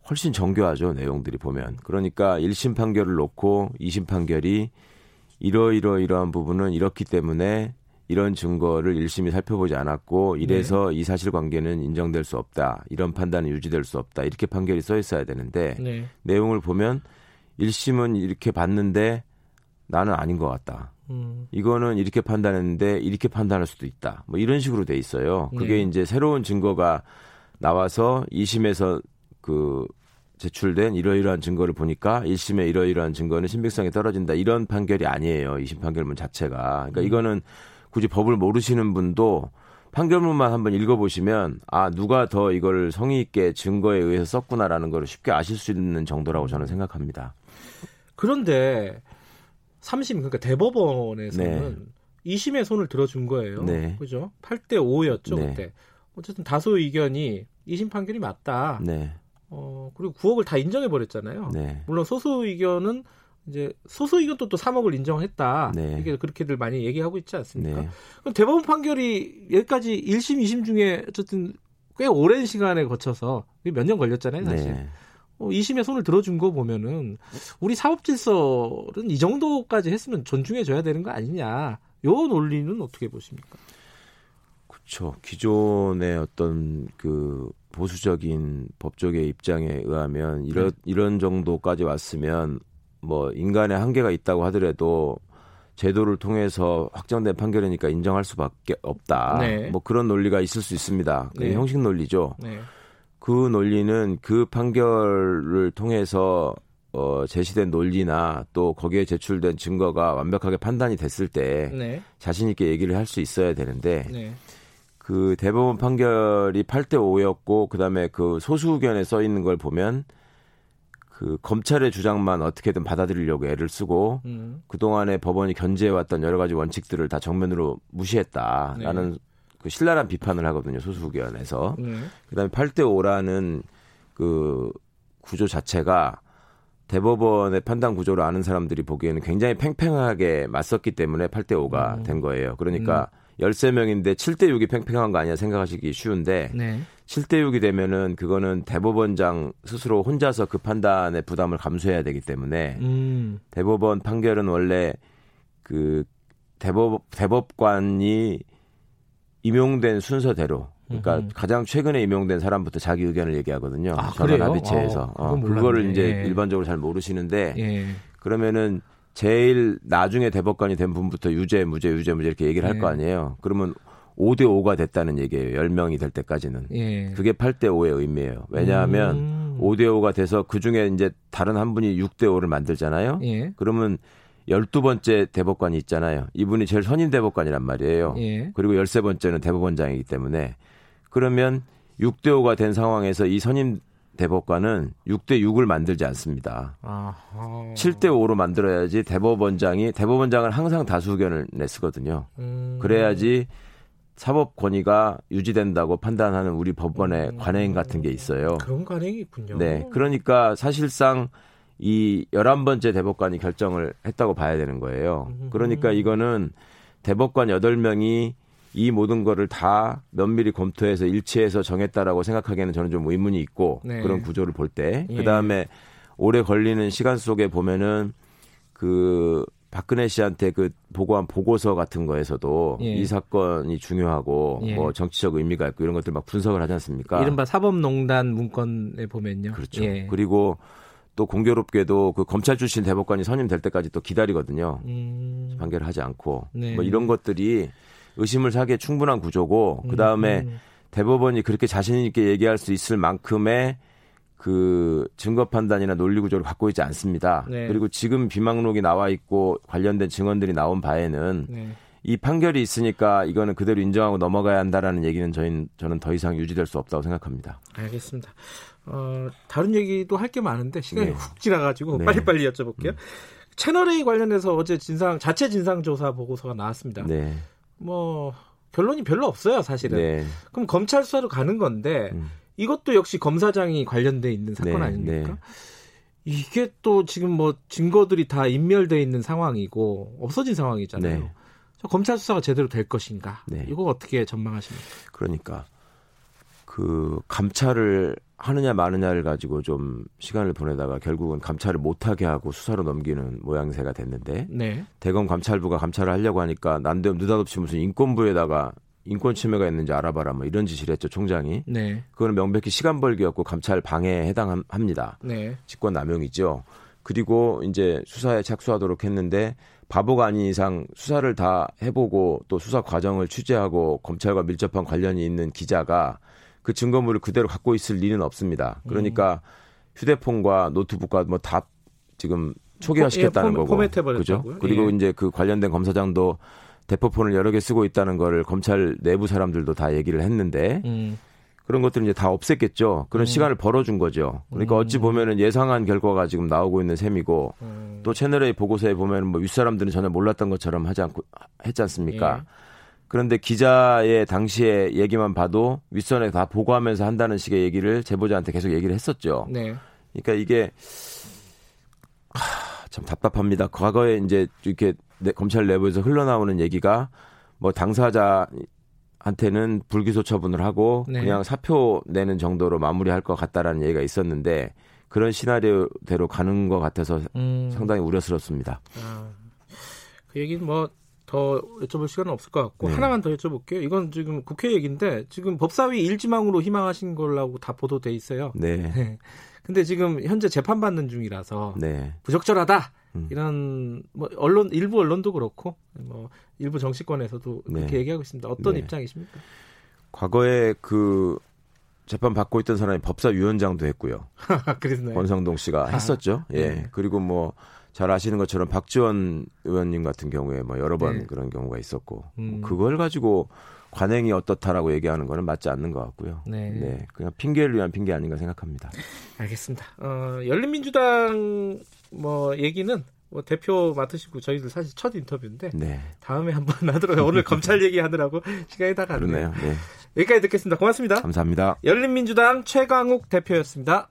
훨씬 정교하죠 내용들이 보면. 그러니까 1심 판결을 놓고 2심 판결이 이러이러 이러한 부분은 이렇기 때문에 이런 증거를 1심이 살펴보지 않았고 이래서 네. 이 사실관계는 인정될 수 없다. 이런 판단은 유지될 수 없다. 이렇게 판결이 써 있어야 되는데 네. 내용을 보면 1심은 이렇게 봤는데 나는 아닌 것 같다. 음. 이거는 이렇게 판단했는데 이렇게 판단할 수도 있다. 뭐 이런 식으로 돼 있어요. 그게 네. 이제 새로운 증거가 나와서 2심에서 그 제출된 이러이러한 증거를 보니까 1심에 이러이러한 증거는 신빙성이 떨어진다. 이런 판결이 아니에요. 2심 판결문 자체가. 그러니까 음. 이거는 굳이 법을 모르시는 분도 판결문만 한번 읽어보시면 아 누가 더 이걸 성의 있게 증거에 의해서 썼구나라는 걸 쉽게 아실 수 있는 정도라고 저는 생각합니다. 그런데 3심 그러니까 대법원에서는 네. 2심에 손을 들어준 거예요. 네. 그죠? 8대 5였죠, 네. 그때. 어쨌든 다수 의견이 2심 판결이 맞다. 네. 어, 그리고 9억을 다 인정해 버렸잖아요. 네. 물론 소수 의견은 이제 소수 의견도 또 3억을 인정했다. 네. 이게 그렇게들 많이 얘기하고 있지 않습니까? 네. 그럼 대법원 판결이 여기까지 1심, 2심 중에 어쨌든 꽤 오랜 시간에 거쳐서 몇 년 걸렸잖아요, 사실. 네. 어, 2심에 손을 들어준 거 보면은 우리 사법 질서는 이 정도까지 했으면 존중해 줘야 되는 거 아니냐. 요 논리는 어떻게 보십니까? 그렇죠. 기존의 어떤 그 보수적인 법조계 입장에 의하면 이런 네. 이런 정도까지 왔으면 뭐 인간의 한계가 있다고 하더라도 제도를 통해서 확정된 판결이니까 인정할 수밖에 없다. 네. 뭐 그런 논리가 있을 수 있습니다. 그 네. 형식 논리죠. 네. 그 논리는 그 판결을 통해서 어, 제시된 논리나 또 거기에 제출된 증거가 완벽하게 판단이 됐을 때 네. 자신 있게 얘기를 할 수 있어야 되는데 네. 그 대법원 판결이 8대 5였고 그다음에 그 소수 의견에 써 있는 걸 보면 그 검찰의 주장만 어떻게든 받아들이려고 애를 쓰고 음. 그동안에 법원이 견제해 왔던 여러 가지 원칙들을 다 정면으로 무시했다라는 네. 그 신랄한 비판을 하거든요. 소수 의견에서. 네. 그다음에 8대 5라는 그 구조 자체가 대법원의 판단 구조를 아는 사람들이 보기에는 굉장히 팽팽하게 맞섰기 때문에 8대 5가 음. 된 거예요. 그러니까 음. 13명인데 7대 6이 팽팽한 거 아니야 생각하시기 쉬운데 네. 7대 6이 되면은 그거는 대법원장 스스로 혼자서 그 판단의 부담을 감수해야 되기 때문에 음. 대법원 판결은 원래 그 대법 대법관이 임용된 순서대로 그러니까 음. 가장 최근에 임용된 사람부터 자기 의견을 얘기하거든요. 아, 전원 합의체에서 어, 어, 그거를 이제 예. 일반적으로 잘 모르시는데 예. 그러면은 제일 나중에 대법관이 된 분부터 유죄, 무죄, 유죄, 무죄 이렇게 얘기를 할거 예. 아니에요. 그러면 5대 5가 됐다는 얘기예요. 10명이 될 때까지는. 예. 그게 8대 5의 의미예요. 왜냐하면 음. 5대 5가 돼서 그 중에 이제 다른 한 분이 6대 5를 만들잖아요. 예. 그러면 열두 번째 대법관이 있잖아요. 이분이 제일 선임 대법관이란 말이에요. 예. 그리고 열세 번째는 대법원장이기 때문에 그러면 6대 5가 된 상황에서 이 선임 대법관은 6대 6을 만들지 않습니다. 아하. 7대 5로 만들어야지 대법원장이 대법원장은 항상 다수 의견을 내쓰거든요. 음. 그래야지 사법 권위가 유지된다고 판단하는 우리 법원의 음. 관행 같은 게 있어요. 그런 관행이 있군요. 네. 그러니까 사실상 이 11번째 대법관이 결정을 했다고 봐야 되는 거예요. 그러니까 이거는 대법관 8명이 이 모든 거를 다 면밀히 검토해서 일치해서 정했다라고 생각하기에는 저는 좀 의문이 있고 네. 그런 구조를 볼 때. 예. 그다음에 오래 걸리는 시간 속에 보면은 그 박근혜 씨한테 그 보고한 보고서 같은 거에서도 예. 이 사건이 중요하고 예. 뭐 정치적 의미가 있고 이런 것들 막 분석을 하지 않습니까? 이른바 사법농단 문건에 보면요. 그렇죠. 예. 그리고 또 공교롭게도 그 검찰 출신 대법관이 선임될 때까지 또 기다리거든요. 음. 판결을 하지 않고 네. 뭐 이런 것들이 의심을 사기에 충분한 구조고 그 다음에 음. 대법원이 그렇게 자신 있게 얘기할 수 있을 만큼의 그 증거 판단이나 논리 구조를 갖고 있지 않습니다. 네. 그리고 지금 비망록이 나와 있고 관련된 증언들이 나온 바에는 네. 이 판결이 있으니까 이거는 그대로 인정하고 넘어가야 한다라는 얘기는 저희 저는 더 이상 유지될 수 없다고 생각합니다. 알겠습니다. 어, 다른 얘기도 할 게 많은데 시간이 네. 훅 지나가지고 네. 빨리빨리 여쭤볼게요. 음. 채널 A 관련해서 어제 진상 자체 진상 조사 보고서가 나왔습니다. 네. 뭐 결론이 별로 없어요, 사실은. 네. 그럼 검찰 수사로 가는 건데 음. 이것도 역시 검사장이 관련돼 있는 사건 네, 아닙니까? 네. 이게 또 지금 뭐 증거들이 다 인멸돼 있는 상황이고 없어진 상황이잖아요. 네. 검찰 수사가 제대로 될 것인가? 이거 어떻게 전망하십니까? 그러니까 그 감찰을 하느냐 마느냐를 가지고 좀 시간을 보내다가 결국은 감찰을 못하게 하고 수사로 넘기는 모양새가 됐는데 네. 대검 감찰부가 감찰을 하려고 하니까 난데없 느닷없이 무슨 인권부에다가 인권 침해가 있는지 알아봐라 뭐 이런 지시를 했죠 총장이 네. 그거는 명백히 시간 벌기였고 감찰 방해에 해당합니다 네. 직권 남용이죠 그리고 이제 수사에 착수하도록 했는데 바보가 아닌 이상 수사를 다 해보고 또 수사 과정을 취재하고 검찰과 밀접한 관련이 있는 기자가 그 증거물을 그대로 갖고 있을 리는 없습니다. 그러니까 휴대폰과 노트북과 뭐 다 지금 초기화시켰다는 예, 거고. 그죠? 그리고 예. 이제 그 관련된 검사장도 대포폰을 여러 개 쓰고 있다는 거를 검찰 내부 사람들도 다 얘기를 했는데 음. 그런 것들은 이제 다 없앴겠죠. 그런 음. 시간을 벌어준 거죠. 그러니까 음. 어찌 보면은 예상한 결과가 지금 나오고 있는 셈이고 음. 또 채널A 보고서에 보면은 뭐 윗사람들은 전혀 몰랐던 것처럼 하지 않고 했지 않습니까? 예. 그런데 기자의 당시의 얘기만 봐도 윗선에 다 보고하면서 한다는 식의 얘기를 제보자한테 계속 얘기를 했었죠. 네. 그러니까 이게 하, 참 답답합니다. 과거에 이제 이렇게 검찰 내부에서 흘러나오는 얘기가 뭐 당사자 한테는 불기소 처분을 하고 네. 그냥 사표 내는 정도로 마무리할 것 같다라는 얘기가 있었는데 그런 시나리오대로 가는 것 같아서 음. 상당히 우려스럽습니다. 아, 그 얘기는 뭐 더 여쭤볼 시간은 없을 것 같고 네. 하나만 더 여쭤볼게요. 이건 지금 국회 얘기인데 지금 법사위 일지망으로 희망하신 걸라고 다 보도돼 있어요. 네. <laughs> 네. 근데 지금 현재 재판 받는 중이라서 네. 부적절하다. 음. 이런 뭐 언론 일부 언론도 그렇고 뭐 일부 정치권에서도 그렇게 네. 얘기하고 있습니다. 어떤 네. 입장이십니까? 과거에 그 재판 받고 있던 사람이 법사위원장도 했고요. <laughs> 그랬나요? 권성동 씨가 아, 했었죠. 예. 네. 그리고 뭐 잘 아시는 것처럼 박지원 의원님 같은 경우에 뭐 여러 번 네. 그런 경우가 있었고 뭐 음. 그걸 가지고 관행이 어떻다라고 얘기하는 거는 맞지 않는 것 같고요. 네. 네. 그냥 핑계를 위한 핑계 아닌가 생각합니다. 알겠습니다. 어, 열린민주당 뭐 얘기는 뭐 대표 맡으시고 저희들 사실 첫 인터뷰인데 네. 다음에 한번 <laughs> 하도록 오늘 검찰 얘기하느라고 시간이 다 갔네요. 네. 여기까지 듣겠습니다. 고맙습니다. 감사합니다. 열린민주당 최강욱 대표였습니다.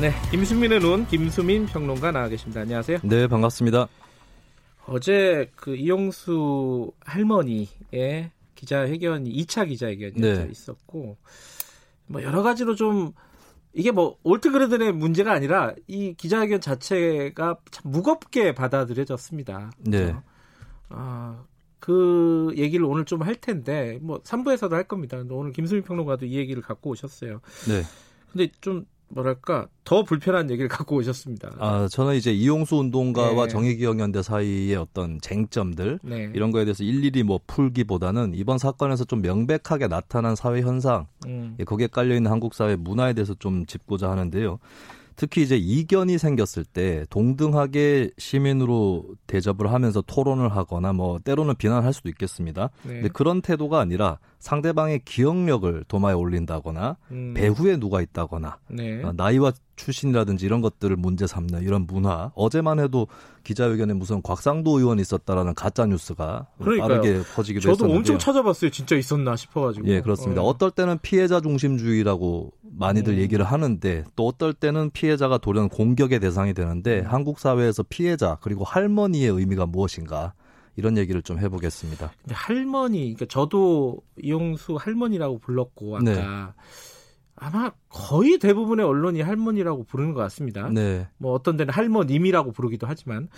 네, 김수민의 눈 김수민 평론가 나와 계십니다. 안녕하세요. 네, 반갑습니다. 어제 그 이용수 할머니의 기자회견이 2차 기자회견이 네. 있었고 뭐 여러 가지로 좀 이게 뭐 올트 그레든의 문제가 아니라 이 기자회견 자체가 참 무겁게 받아들여졌습니다. 네. 아, 그 얘기를 오늘 좀 할 텐데 뭐 3부에서도 할 겁니다. 오늘 김수민 평론가도 이 얘기를 갖고 오셨어요. 네. 근데 좀 뭐랄까 더 불편한 얘기를 <laughs> 갖고 오셨습니다. 아 저는 이제 이용수 운동가와 네. 정의기억연대 사이의 어떤 쟁점들 네. 이런 거에 대해서 일일이 뭐 풀기보다는 이번 사건에서 좀 명백하게 나타난 사회 현상 음. 거기에 깔려 있는 한국 사회 문화에 대해서 좀 짚고자 하는데요. 특히 이제 이견이 생겼을 때 동등하게 시민으로 대접을 하면서 토론을 하거나 뭐 때로는 비난할 수도 있겠습니다. 네. 근데 그런 태도가 아니라 상대방의 기억력을 도마에 올린다거나 음. 배후에 누가 있다거나 네. 어, 나이와 출신이라든지 이런 것들을 문제 삼는 이런 문화. 어제만 해도 기자회견에 무슨 곽상도 의원이 있었다라는 가짜 뉴스가 빠르게 퍼지기도 저도 했었는데 엄청 찾아봤어요. 진짜 있었나 싶어가지고. 예, 그렇습니다. 어. 떨 때는 피해자 중심주의라고 많이들 음. 얘기를 하는데 또 어떨 때는 피해자가 돌연 공격의 대상이 되는데 음. 한국 사회에서 피해자 그리고 할머니의 의미가 무엇인가 이런 얘기를 좀 해보겠습니다. 근데 할머니, 그러니까 저도 이용수 할머니라고 불렀고 아까 네. 아마 거의 대부분의 언론이 할머니라고 부르는 것 같습니다. 네. 뭐 어떤 데는 할머님이라고 부르기도 하지만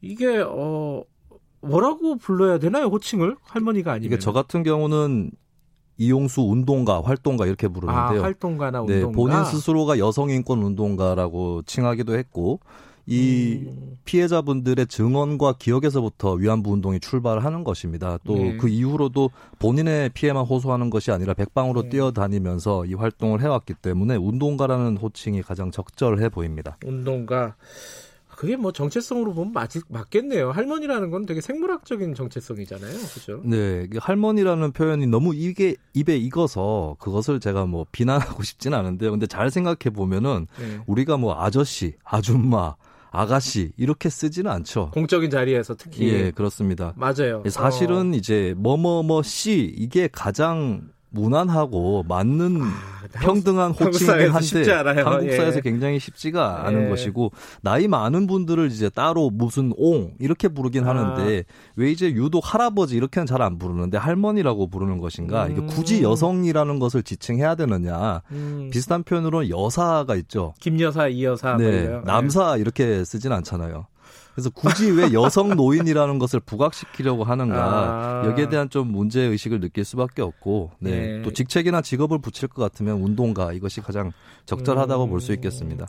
이게 어 뭐라고 불러야 되나요 호칭을 할머니가 아니면? 이게 저 같은 경우는 이용수 운동가, 활동가 이렇게 부르는데요. 아, 활동가나 운동가. 네, 본인 스스로가 여성 인권 운동가라고 칭하기도 했고 이 음. 피해자분들의 증언과 기억에서부터 위안부 운동이 출발하는 것입니다. 또그 네. 그 이후로도 본인의 피해만 호소하는 것이 아니라 백방으로 네. 뛰어다니면서 이 활동을 해왔기 때문에 운동가라는 호칭이 가장 적절해 보입니다. 운동가. 그게 뭐 정체성으로 보면 맞, 맞겠네요. 할머니라는 건 되게 생물학적인 정체성이잖아요. 그죠? 네. 할머니라는 표현이 너무 이게 입에 익어서 그것을 제가 뭐 비난하고 <laughs> 싶진 않은데요. 근데 잘 생각해 보면은 네. 우리가 뭐 아저씨, 아줌마, 아가씨 이렇게 쓰지는 않죠. 공적인 자리에서 특히 예 그렇습니다. 맞아요. 사실은 어. 이제 뭐뭐뭐 씨 이게 가장 무난하고 맞는 아, 평등한 호칭이긴 한데 한국 사회에서 예. 굉장히 쉽지가 않은 예. 것이고 나이 많은 분들을 이제 따로 무슨 옹 이렇게 부르긴 아. 하는데 왜 이제 유독 할아버지 이렇게는 잘 안 부르는데 할머니라고 부르는 것인가 음. 이게 굳이 여성이라는 것을 지칭해야 되느냐 음. 비슷한 표현으로 여사가 있죠 김여사 이여사 네, 뭐 남사 이렇게 쓰진 않잖아요 그래서 굳이 왜 여성 <laughs> 노인이라는 것을 부각시키려고 하는가 아. 여기에 대한 좀 문제 의식을 느낄 수밖에 없고 네. 네. 또 직책이나 직업을 붙일 것 같으면 운동가 이것이 가장 적절하다고 음. 볼수 있겠습니다.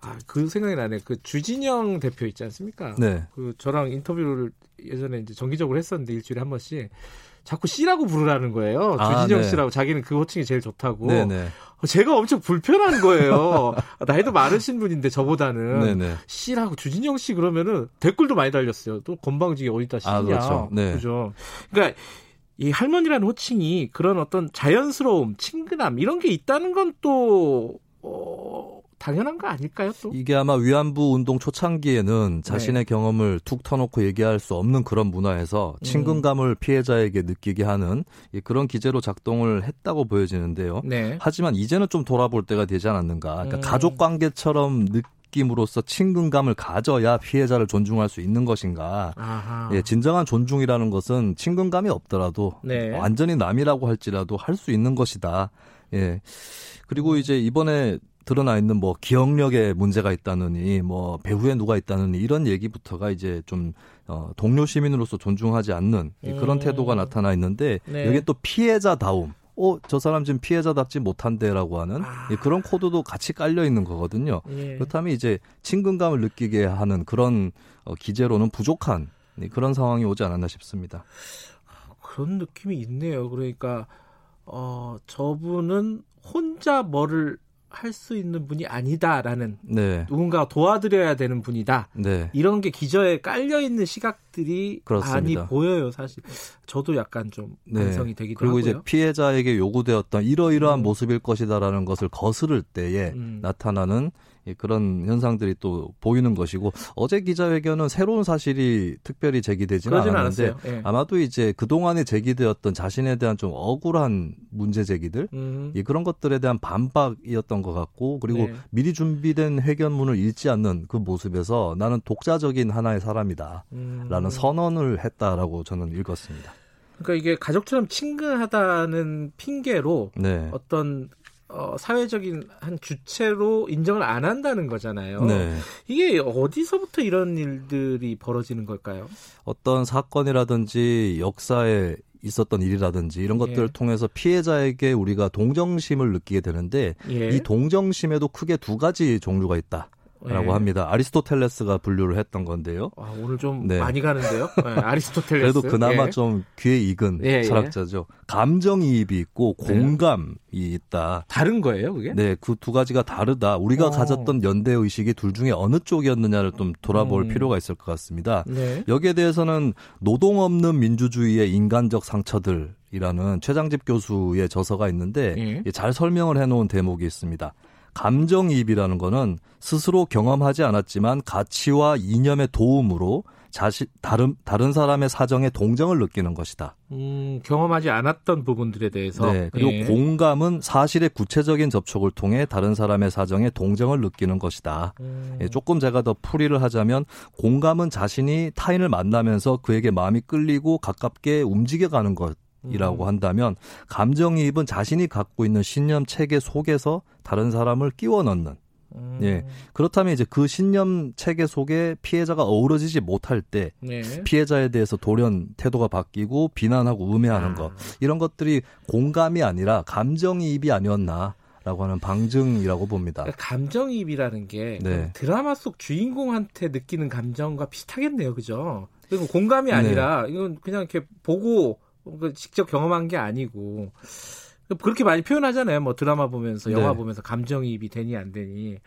아, 그 생각이 나네. 그 주진영 대표 있지 않습니까? 네. 그 저랑 인터뷰를 예전에 이제 정기적으로 했었는데 일주일에 한 번씩 자꾸 씨라고 부르라는 거예요. 아, 주진영 네. 씨라고 자기는 그 호칭이 제일 좋다고. 네네. 네. 제가 엄청 불편한 거예요. <laughs> 나이도 많으신 분인데 저보다는 네네. 씨라고 주진영 씨 그러면은 댓글도 많이 달렸어요. 또 건방지게 어디다 씨냐. 아, 그렇죠. 네. 그죠. 그러니까 이 할머니라는 호칭이 그런 어떤 자연스러움, 친근함 이런 게 있다는 건 또 어, 당연한 거 아닐까요? 또 이게 아마 위안부 운동 초창기에는 자신의 네. 경험을 툭 터놓고 얘기할 수 없는 그런 문화에서 음. 친근감을 음. 피해자에게 느끼게 하는 그런 기제로 작동을 했다고 보여지는데요. 네. 하지만 이제는 좀 돌아볼 때가 되지 않았는가? 그러니까 음. 가족 관계처럼 느낌으로써 친근감을 가져야 피해자를 존중할 수 있는 것인가? 예, 진정한 존중이라는 것은 친근감이 없더라도 네. 완전히 남이라고 할지라도 할 수 있는 것이다. 예. 그리고 이제 이번에 드러나 있는 뭐 기억력에 문제가 있다느니 뭐 배후에 누가 있다느니 이런 얘기부터가 이제 좀 어, 동료 시민으로서 존중하지 않는 음. 그런 태도가 나타나 있는데 네. 여기 또 피해자다움 어, 저 사람 지금 피해자답지 못한데라고 하는 아. 그런 코드도 같이 깔려 있는 거거든요. 예. 그렇다면 이제 친근감을 느끼게 하는 그런 어, 기재로는 부족한 그런 상황이 오지 않았나 싶습니다. 그런 느낌이 있네요. 그러니까 어, 저분은 혼자 뭐를 할 수 있는 분이 아니다라는 네. 누군가 도와드려야 되는 분이다. 네. 이런 게 기저에 깔려 있는 시각들이 그렇습니다. 많이 보여요. 사실 저도 약간 좀 네. 반성이 되기도 그리고 하고요. 이제 피해자에게 요구되었던 이러이러한 음. 모습일 것이다라는 것을 거스를 때에 음. 나타나는 예, 그런 현상들이 또 보이는 것이고 어제 기자회견은 새로운 사실이 특별히 제기되지는 않았는데 예. 아마도 이제 그동안에 제기되었던 자신에 대한 좀 억울한 문제 제기들 음. 예, 그런 것들에 대한 반박이었던 것 같고 그리고 네. 미리 준비된 회견문을 읽지 않는 그 모습에서 나는 독자적인 하나의 사람이다 라는 음. 선언을 했다라고 저는 읽었습니다. 그러니까 이게 가족처럼 친근하다는 핑계로 네. 어떤 어, 사회적인 한 주체로 인정을 안 한다는 거잖아요. 네. 이게 어디서부터 이런 일들이 벌어지는 걸까요? 어떤 사건이라든지 역사에 있었던 일이라든지 이런 것들을 예. 통해서 피해자에게 우리가 동정심을 느끼게 되는데 예. 이 동정심에도 크게 두 가지 종류가 있다. 라고 네. 합니다. 아리스토텔레스가 분류를 했던 건데요. 아, 오늘 좀 네. 많이 가는데요. 네, <laughs> 아리스토텔레스. 그래도 그나마 예. 좀 귀에 익은 예, 예. 철학자죠. 감정이입이 있고 네. 공감이 있다. 다른 거예요, 그게? 네, 그 두 가지가 다르다. 우리가 오. 어. 가졌던 연대 의식이 둘 중에 어느 쪽이었느냐를 좀 돌아볼 음. 필요가 있을 것 같습니다. 네. 여기에 대해서는 노동 없는 민주주의의 인간적 상처들 이라는 최장집 교수의 저서가 있는데 예. 잘 설명을 해놓은 대목이 있습니다. 감정이입이라는 거는 스스로 경험하지 않았지만 가치와 이념의 도움으로 자신 다른 다른 사람의 사정에 동정을 느끼는 것이다. 음, 경험하지 않았던 부분들에 대해서 네, 그리고 예. 공감은 사실의 구체적인 접촉을 통해 다른 사람의 사정에 동정을 느끼는 것이다. 음. 예, 조금 제가 더 풀이를 하자면 공감은 자신이 타인을 만나면서 그에게 마음이 끌리고 가깝게 움직여가는 것. 이라고 음. 한다면 감정이입은 자신이 갖고 있는 신념 체계 속에서 다른 사람을 끼워 넣는 음. 예. 그렇다면 이제 그 신념 체계 속에 피해자가 어우러지지 못할 때 네. 피해자에 대해서 돌연 태도가 바뀌고 비난하고 음해하는 아. 것 이런 것들이 공감이 아니라 감정이입이 아니었나 라고 하는 방증이라고 봅니다. 그러니까 감정이입이라는 게 네. 드라마 속 주인공한테 느끼는 감정과 비슷하겠네요. 그죠? 그리고 공감이 네. 아니라 네. 이건 그냥 이렇게 보고 그 직접 경험한 게 아니고 그렇게 많이 표현하잖아요. 뭐 드라마 보면서 영화 네. 보면서 감정이입이 되니 안 되니.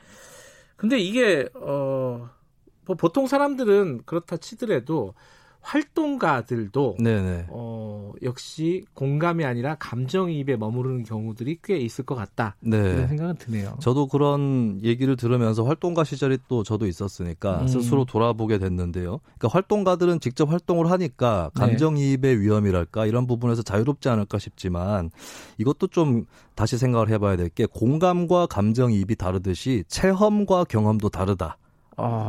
근데 이게 어 뭐 보통 사람들은 그렇다 치더라도 활동가들도 네네. 어, 역시 공감이 아니라 감정이입에 머무르는 경우들이 꽤 있을 것 같다. 네. 그런 생각은 드네요. 저도 그런 얘기를 들으면서 활동가 시절이 또 저도 있었으니까 음. 스스로 돌아보게 됐는데요. 그러니까 활동가들은 직접 활동을 하니까 네. 감정이입의 위험이랄까 이런 부분에서 자유롭지 않을까 싶지만 이것도 좀 다시 생각을 해봐야 될 게 공감과 감정이입이 다르듯이 체험과 경험도 다르다.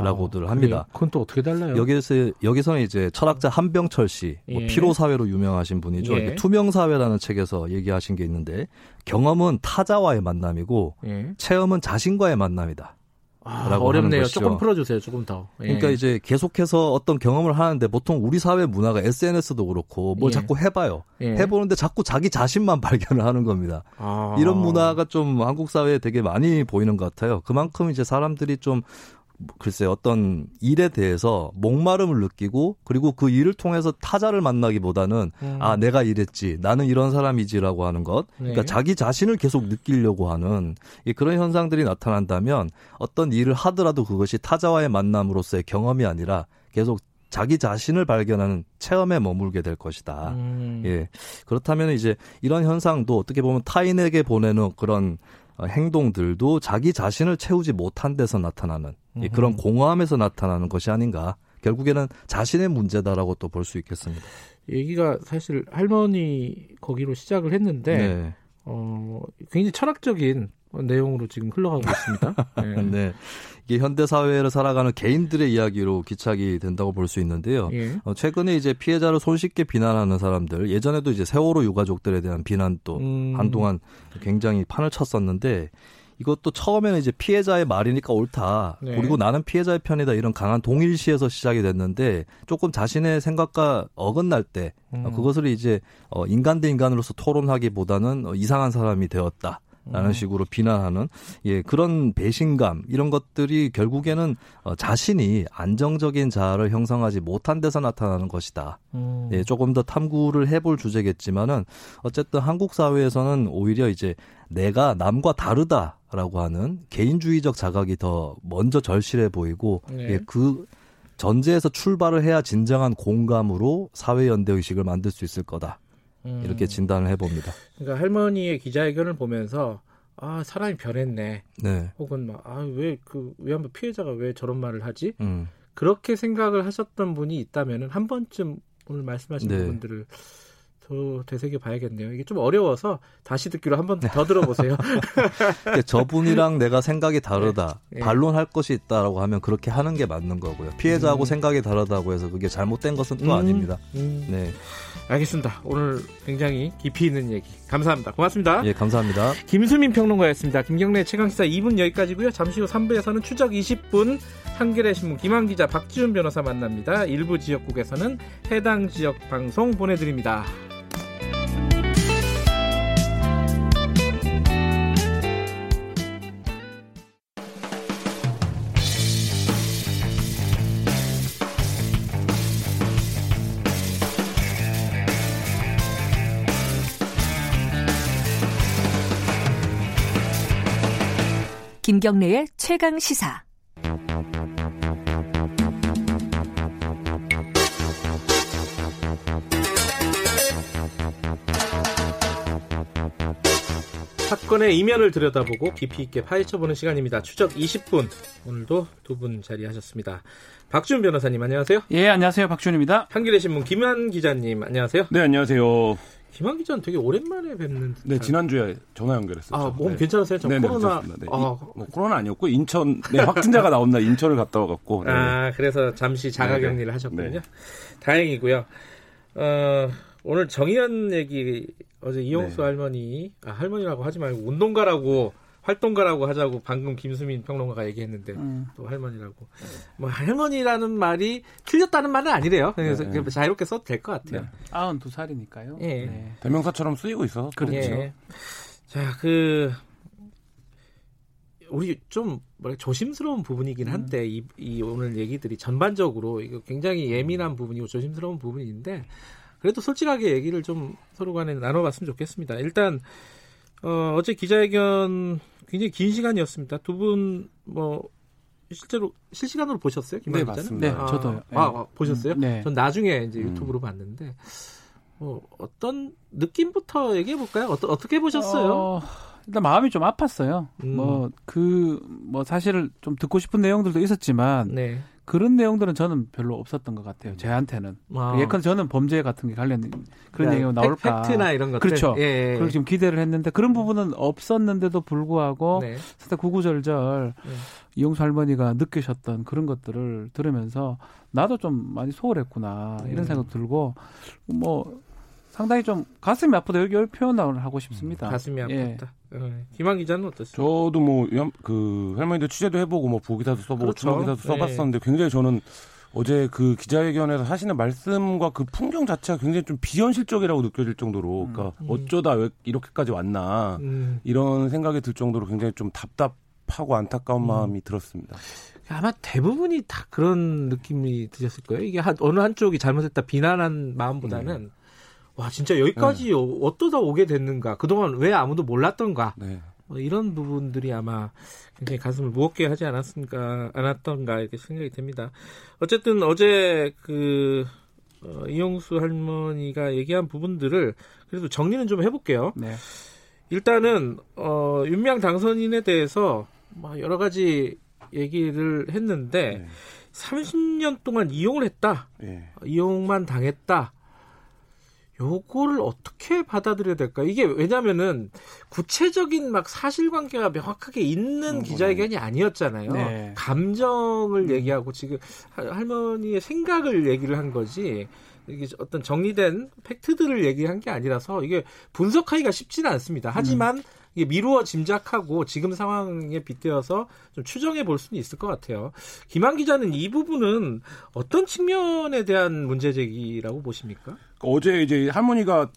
라고들 합니다. 그건 또 어떻게 달라요? 여기서 여기서는 이제 철학자 한병철 씨, 뭐 예. 피로 사회로 유명하신 분이죠. 예. 투명 사회라는 책에서 얘기하신 게 있는데 경험은 타자와의 만남이고 예. 체험은 자신과의 만남이다. 아, 어렵네요. 조금 풀어주세요. 조금 더. 예. 그러니까 이제 계속해서 어떤 경험을 하는데 보통 우리 사회 문화가 SNS도 그렇고 뭘 예. 자꾸 해봐요. 예. 해보는데 자꾸 자기 자신만 <laughs> 발견을 하는 겁니다. 아. 이런 문화가 좀 한국 사회에 되게 많이 보이는 것 같아요. 그만큼 이제 사람들이 좀 글쎄 어떤 일에 대해서 목마름을 느끼고 그리고 그 일을 통해서 타자를 만나기보다는 음. 아 내가 이랬지 나는 이런 사람이지라고 하는 것 그러니까 네. 자기 자신을 계속 느끼려고 하는 그런 현상들이 나타난다면 어떤 일을 하더라도 그것이 타자와의 만남으로서의 경험이 아니라 계속 자기 자신을 발견하는 체험에 머물게 될 것이다. 음. 예. 그렇다면 이제 이런 현상도 어떻게 보면 타인에게 보내는 그런 어, 행동들도 자기 자신을 채우지 못한 데서 나타나는 음. 그런 공허함에서 나타나는 것이 아닌가. 결국에는 자신의 문제다라고 또 볼 수 있겠습니다. 얘기가 사실 할머니 거기로 시작을 했는데 네. 어, 굉장히 철학적인 내용으로 지금 흘러가고 있습니다. <laughs> 네. 네. 이게 현대 사회를 살아가는 개인들의 이야기로 기착이 된다고 볼 수 있는데요. 예. 어, 최근에 이제 피해자를 손쉽게 비난하는 사람들, 예전에도 이제 세월호 유가족들에 대한 비난도 음. 한동안 굉장히 판을 쳤었는데 이것도 처음에는 이제 피해자의 말이니까 옳다. 네. 그리고 나는 피해자의 편이다. 이런 강한 동일시에서 시작이 됐는데 조금 자신의 생각과 어긋날 때 음. 그것을 이제 어, 인간 대 인간으로서 토론하기보다는 어, 이상한 사람이 되었다. 라는 음. 식으로 비난하는 예 그런 배신감 이런 것들이 결국에는 어, 자신이 안정적인 자아를 형성하지 못한 데서 나타나는 것이다. 음. 예 조금 더 탐구를 해볼 주제겠지만은 어쨌든 한국 사회에서는 오히려 이제 내가 남과 다르다라고 하는 개인주의적 자각이 더 먼저 절실해 보이고 네. 예, 그 전제에서 출발을 해야 진정한 공감으로 사회 연대 의식을 만들 수 있을 거다. 음. 이렇게 진단을 해봅니다. 그러니까 할머니의 기자회견을 보면서 아 사람이 변했네. 네. 혹은 막아왜 그 위안부 피해자가 왜 저런 말을 하지? 음. 그렇게 생각을 하셨던 분이 있다면은 한 번쯤 오늘 말씀하신 네. 부분들을 더 되새겨 봐야겠네요. 이게 좀 어려워서 다시 듣기로 한 번 더 들어보세요. <laughs> 저분이랑 내가 생각이 다르다. 네. 반론할 것이 있다라고 하면 그렇게 하는 게 맞는 거고요. 피해자하고 음. 생각이 다르다고 해서 그게 잘못된 것은 또 음. 아닙니다. 음. 네. 알겠습니다. 오늘 굉장히 깊이 있는 얘기 감사합니다. 고맙습니다. 예, 감사합니다. 김수민 평론가였습니다. 김경래 최강시사 2분 여기까지고요. 잠시 후 3부에서는 추적 20분 한겨레 신문 김한 기자 박지훈 변호사 만납니다. 일부 지역국에서는 해당 지역 방송 보내드립니다. 김경래의 최강 시사. 사건의 이면을 들여다보고 깊이 있게 파헤쳐보는 시간입니다. 추적 20분. 오늘도 두 분 자리하셨습니다. 박준 변호사님 안녕하세요. 예, 안녕하세요. 박준입니다. 한겨레 신문 김한 기자님 안녕하세요. 네, 안녕하세요. 김한 기자는 되게 오랜만에 뵙는. 네, 지난주에 전화 연결했었죠. 아, 몸 네. 괜찮으세요? 저 네, 네, 코로나. 네, 아. 뭐 코로나 아니었고 인천 네, 확진자가 나온 날 인천을 갔다 와갖고. 네. 아, 그래서 잠시 자가격리를 하셨군요. 다행이고요. 어, 오늘 정의연 얘기 어제 이용수 할머니, 아 할머니라고 하지 말고 운동가라고 활동가라고 하자고 방금 김수민 평론가가 얘기했는데 음. 또 할머니라고 뭐 할머니라는 말이 틀렸다는 말은 아니래요. 그래서 네. 자유롭게 써도 될 것 같아요. 네. 92살이니까요. 예. 네. 대명사처럼 쓰이고 있어서 그렇죠. 예. 자, 그 우리 좀 뭐랄까 조심스러운 부분이긴 음. 한데 음. 이, 이 오늘 얘기들이 전반적으로 이거 굉장히 예민한 부분이고 조심스러운 부분인데 그래도 솔직하게 얘기를 좀 서로 간에 나눠봤으면 좋겠습니다. 일단 어, 어제 기자회견 굉장히 긴 시간이었습니다. 두 분 뭐 실제로 실시간으로 보셨어요? 네, 기자는? 네, 아, 저도요. 네. 아, 아, 보셨어요? 음, 네. 전 나중에 이제 음. 유튜브로 음. 봤는데 뭐 어떤 느낌부터 얘기해 볼까요? 어떠, 어떻게 보셨어요? 어, 일단 마음이 좀 아팠어요. 음. 뭐그뭐 그, 뭐 사실 좀 듣고 싶은 내용들도 있었지만 네. 그런 내용들은 저는 별로 없었던 것 같아요. 저한테는 아. 예컨 저는 범죄 같은 게 관련 그런 네, 얘기가 나올까. 팩트나 이런 것들. 그렇죠. 예, 예. 그걸 지금 기대를 했는데 그런 부분은 없었는데도 불구하고 네. 상당 구구절절 네. 이용수 할머니가 느끼셨던 그런 것들을 들으면서 나도 좀 많이 소홀했구나 이런 네. 생각 들고 뭐 상당히 좀 가슴이 아프다 여기 표현을 하고 싶습니다. 가슴이 아팠다. 예. 네. 김한 기자는 어떠세요? 저도 뭐그 할머니들 취재도 해보고 뭐 부기사도 써보고 그렇죠. 기사도 써봤었는데 네. 굉장히 저는 어제 그 기자회견에서 하시는 말씀과 그 풍경 자체가 굉장히 좀 비현실적이라고 느껴질 정도로 음. 그러니까 음. 어쩌다 왜 이렇게까지 왔나 음. 이런 생각이 들 정도로 굉장히 좀 답답하고 안타까운 음. 마음이 들었습니다. 아마 대부분이 다 그런 느낌이 드셨을 거예요. 이게 한, 어느 한쪽이 잘못했다 비난한 마음보다는 음. 와 진짜 여기까지 네. 어떠다 오게 됐는가 그동안 왜 아무도 몰랐던가 네. 뭐 이런 부분들이 아마 굉장히 가슴을 무겁게 하지 않았습니까 않았던가 이렇게 생각이 됩니다 어쨌든 어제 그 어, 이용수 할머니가 얘기한 부분들을 그래도 정리는 좀 해볼게요 네. 일단은 어, 윤명 당선인에 대해서 뭐 여러 가지 얘기를 했는데 네. 30년 동안 이용을 했다 네. 이용만 당했다 요거를 어떻게 받아들여야 될까? 이게 왜냐면은 구체적인 막 사실관계가 명확하게 있는 음, 기자회견이 아니었잖아요. 네. 감정을 음. 얘기하고 지금 할머니의 생각을 얘기를 한 거지. 이게 어떤 정리된 팩트들을 얘기한 게 아니라서 이게 분석하기가 쉽지는 않습니다. 하지만 음. 이게 미루어 짐작하고 지금 상황에 빗대어서 좀 추정해 볼 수는 있을 것 같아요. 김한 기자는 이 부분은 어떤 측면에 대한 문제 제기라고 보십니까? 어제 이제 할머니가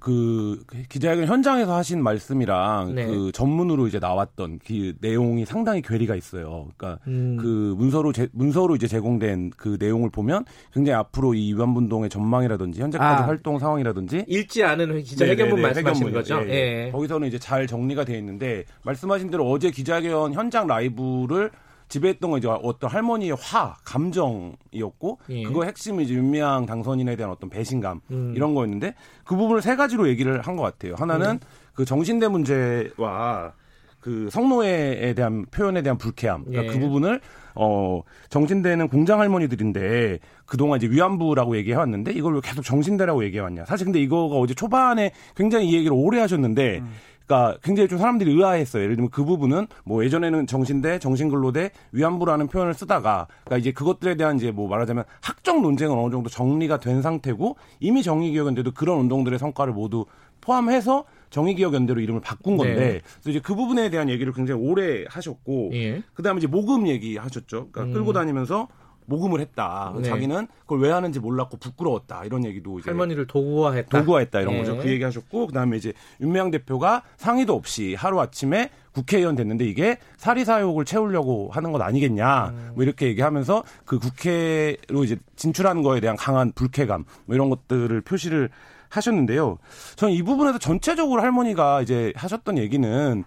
그 기자회견 현장에서 하신 말씀이랑 네. 그 전문으로 이제 나왔던 그 내용이 상당히 괴리가 있어요. 그러니까 음. 그 문서로 제, 문서로 이제 제공된 그 내용을 보면 굉장히 앞으로 이 위안분동의 전망이라든지 현재까지 아. 활동 상황이라든지 읽지 않은 기자회견문 말씀하시는 거죠. 예, 예. 거기서는 이제 잘 정리가 되어 있는데 말씀하신 대로 어제 기자회견 현장 라이브를 지배했던 건 이제 어떤 할머니의 화, 감정이었고 예. 그거 핵심이 이제 윤미향 당선인에 대한 어떤 배신감 음. 이런 거였는데 그 부분을 세 가지로 얘기를 한 것 같아요. 하나는 음. 그 정신대 문제와 그 성노예에 대한 표현에 대한 불쾌함. 그러니까 예. 그 부분을 어 정신대는 공장 할머니들인데 그동안 이제 위안부라고 얘기해 왔는데 이걸 왜 계속 정신대라고 얘기해 왔냐. 사실 근데 이거가 어제 초반에 굉장히 이 얘기를 오래 하셨는데 음. 그러니까 굉장히 좀 사람들이 의아했어요. 예를 들면 그 부분은 뭐 예전에는 정신대, 정신근로대, 위안부라는 표현을 쓰다가 그러니까 이제 그것들에 대한 이제 뭐 말하자면 학적 논쟁은 어느 정도 정리가 된 상태고 이미 정의기억연대도 그런 운동들의 성과를 모두 포함해서 정의기억연대로 이름을 바꾼 건데 네. 그래서 이제 그 부분에 대한 얘기를 굉장히 오래 하셨고 예. 그다음에 이제 모금 얘기 하셨죠. 그러니까 음. 끌고 다니면서 모금을 했다. 네. 자기는 그걸 왜 하는지 몰랐고 부끄러웠다. 이런 얘기도 이제 할머니를 도구화했다. 도구화했다 이런 네. 거죠. 그 얘기 하셨고 그다음에 이제 윤미향 대표가 상의도 없이 하루 아침에 국회의원 됐는데 이게 사리사욕을 채우려고 하는 것 아니겠냐. 음. 뭐 이렇게 얘기하면서 그 국회로 이제 진출하는 거에 대한 강한 불쾌감 뭐 이런 것들을 표시를 하셨는데요. 저는 이 부분에서 전체적으로 할머니가 이제 하셨던 얘기는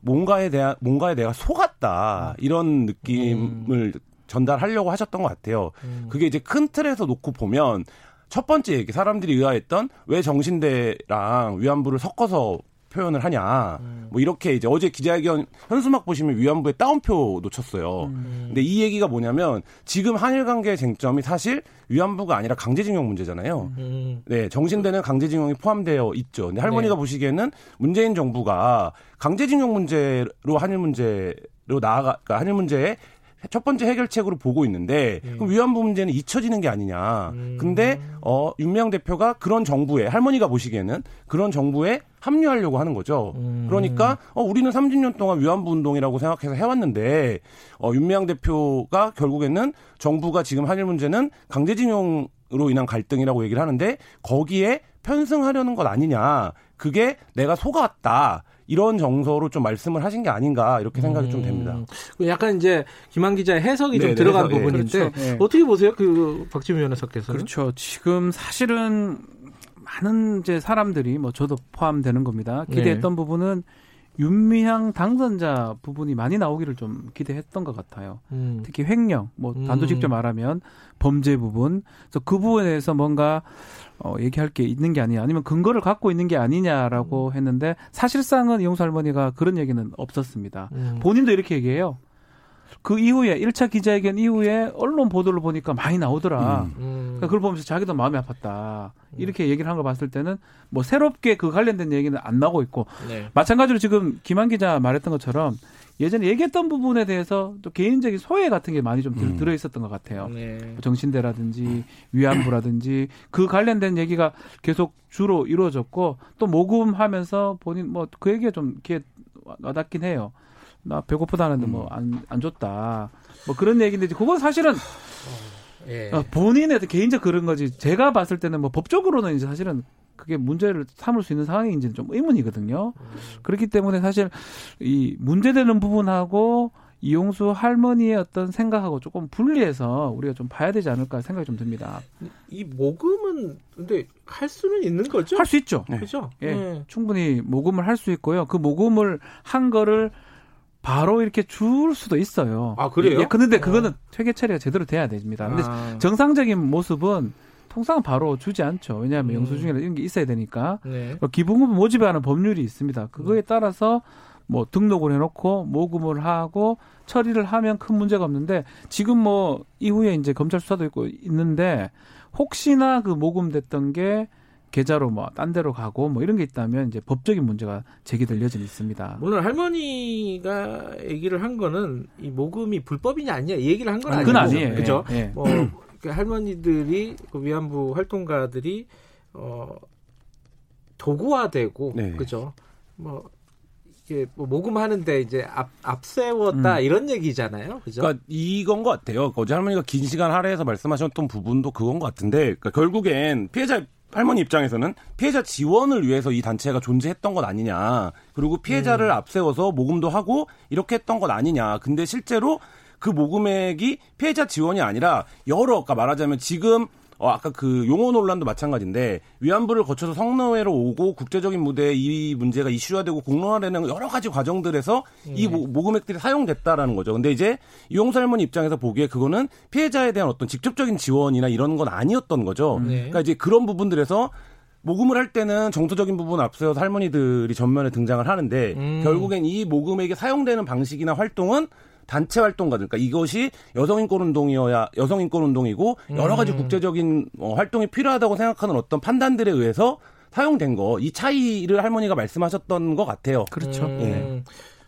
뭔가에 대한 뭔가에 내가 속았다 이런 느낌을 음. 전달하려고 하셨던 것 같아요. 음. 그게 이제 큰 틀에서 놓고 보면 첫 번째 얘기 사람들이 의아했던 왜 정신대랑 위안부를 섞어서 표현을 하냐. 음. 뭐 이렇게 이제 어제 기자회견 현수막 보시면 위안부의 따옴표 놓쳤어요. 음. 근데 이 얘기가 뭐냐면 지금 한일 관계의 쟁점이 사실 위안부가 아니라 강제징용 문제잖아요. 음. 네, 정신대는 강제징용이 포함되어 있죠. 근데 할머니가 네. 보시기에는 문재인 정부가 강제징용 문제로 한일 문제 로 나아가 그러니까 한일 문제에 첫 번째 해결책으로 보고 있는데 음. 그럼 위안부 문제는 잊혀지는 게 아니냐. 음. 근데 어 윤명 대표가 그런 정부에 할머니가 보시기에는 그런 정부에 합류하려고 하는 거죠. 음. 그러니까 어 우리는 30년 동안 위안부 운동이라고 생각해서 해왔는데 어 윤미향 대표가 결국에는 정부가 지금 한일 문제는 강제징용으로 인한 갈등이라고 얘기를 하는데 거기에 편승하려는 것 아니냐. 그게 내가 속았다. 이런 정서로 좀 말씀을 하신 게 아닌가 이렇게 생각이 음. 좀 됩니다. 음. 약간 이제 김한 기자의 해석이 네, 좀 들어간 해석, 예. 부분인데 그렇죠. 네. 어떻게 보세요? 그 박지민 변호사께서는 그렇죠. 지금 사실은 많은 이제 사람들이 뭐 저도 포함되는 겁니다. 기대했던 네. 부분은 윤미향 당선자 부분이 많이 나오기를 좀 기대했던 것 같아요. 음. 특히 횡령, 뭐 단도직접 음. 말하면 범죄 부분. 그래서 그 부분에 대해서 뭔가 어, 얘기할 게 있는 게 아니냐, 아니면 근거를 갖고 있는 게 아니냐라고 음. 했는데 사실상은 이용수 할머니가 그런 얘기는 없었습니다. 음. 본인도 이렇게 얘기해요. 그 이후에 1차 기자회견 이후에 언론 보도를 보니까 많이 나오더라. 음. 그러니까 그걸 보면서 자기도 마음이 아팠다. 이렇게 얘기를 한 걸 봤을 때는 뭐 새롭게 그 관련된 얘기는 안 나오고 있고 네. 마찬가지로 지금 김한 기자 말했던 것처럼 예전에 얘기했던 부분에 대해서 또 개인적인 소외 같은 게 많이 좀 음. 들 어 있었던 것 같아요. 네. 뭐 정신대라든지 위안부라든지 그 관련된 얘기가 계속 주로 이루어졌고 또 모금하면서 본인 뭐 그 얘기가 좀 귀에 와닿긴 해요. 나 배고프다는데 뭐 안안 음. 안 줬다. 뭐 그런 얘기인데 그건 사실은 예. 어, 본인의 개인적 그런 거지. 제가 봤을 때는 뭐 법적으로는 이제 사실은 그게 문제를 삼을 수 있는 상황인지는 좀 의문이거든요. 음. 그렇기 때문에 사실 이 문제되는 부분하고 이용수 할머니의 어떤 생각하고 조금 분리해서 우리가 좀 봐야 되지 않을까 생각이 좀 듭니다. 이 모금은 근데 할 수는 있는 거죠? 할 수 있죠. 네. 그죠? 예. 네. 충분히 모금을 할 수 있고요. 그 모금을 한 거를 바로 이렇게 줄 수도 있어요. 아, 그래요? 예, 그런데 그거는 어. 퇴계 처리가 제대로 돼야 됩니다. 근데 아. 정상적인 모습은 통상 바로 주지 않죠. 왜냐하면 음. 영수증이나 이런 게 있어야 되니까. 네. 기부금 모집하는 법률이 있습니다. 그거에 음. 따라서 뭐 등록을 해놓고 모금을 하고 처리를 하면 큰 문제가 없는데 지금 뭐 이후에 이제 검찰 수사도 있고 있는데 혹시나 그 모금됐던 게 계좌로 뭐 딴 데로 가고 뭐 이런 게 있다면 이제 법적인 문제가 제기될 여지는 있습니다. 물론 할머니가 얘기를 한 거는 이 모금이 불법이냐 아니냐 이 얘기를 한 건 아니고 그건 아니에요. 그죠? 예, 예. 뭐 <clears throat> 그 할머니들이 그 위안부 활동가들이 어 도구화되고 네. 그죠? 뭐 이게 뭐 모금하는데 이제 앞 앞세웠다 음. 이런 얘기잖아요. 그죠? 그러니까 이건 것 같아요. 어제 할머니가 긴 시간 할애해서 말씀하셨던 부분도 그건 것 같은데 그러니까 결국엔 피해자 할머니 입장에서는 피해자 지원을 위해서 이 단체가 존재했던 것 아니냐. 그리고 피해자를 음. 앞세워서 모금도 하고 이렇게 했던 것 아니냐. 근데 실제로 그 모금액이 피해자 지원이 아니라 여러, 그러니까 말하자면 지금 어, 아까 그 용어 논란도 마찬가지인데 위안부를 거쳐서 성노예로 오고 국제적인 무대에 이 문제가 이슈화되고 공론화되는 여러 가지 과정들에서 음. 이 모, 모금액들이 사용됐다라는 거죠. 근데 이제 이용사 할머니 입장에서 보기에 그거는 피해자에 대한 어떤 직접적인 지원이나 이런 건 아니었던 거죠. 네. 그러니까 이제 그런 부분들에서 모금을 할 때는 정서적인 부분 앞서서 할머니들이 전면에 등장을 하는데 음. 결국엔 이 모금액이 사용되는 방식이나 활동은 단체 활동가 그러니까 이것이 여성 인권 운동이어야 여성 인권 운동이고 여러 가지 음. 국제적인 어, 활동이 필요하다고 생각하는 어떤 판단들에 의해서 사용된 거 이 차이를 할머니가 말씀하셨던 것 같아요. 그렇죠. 음. 네.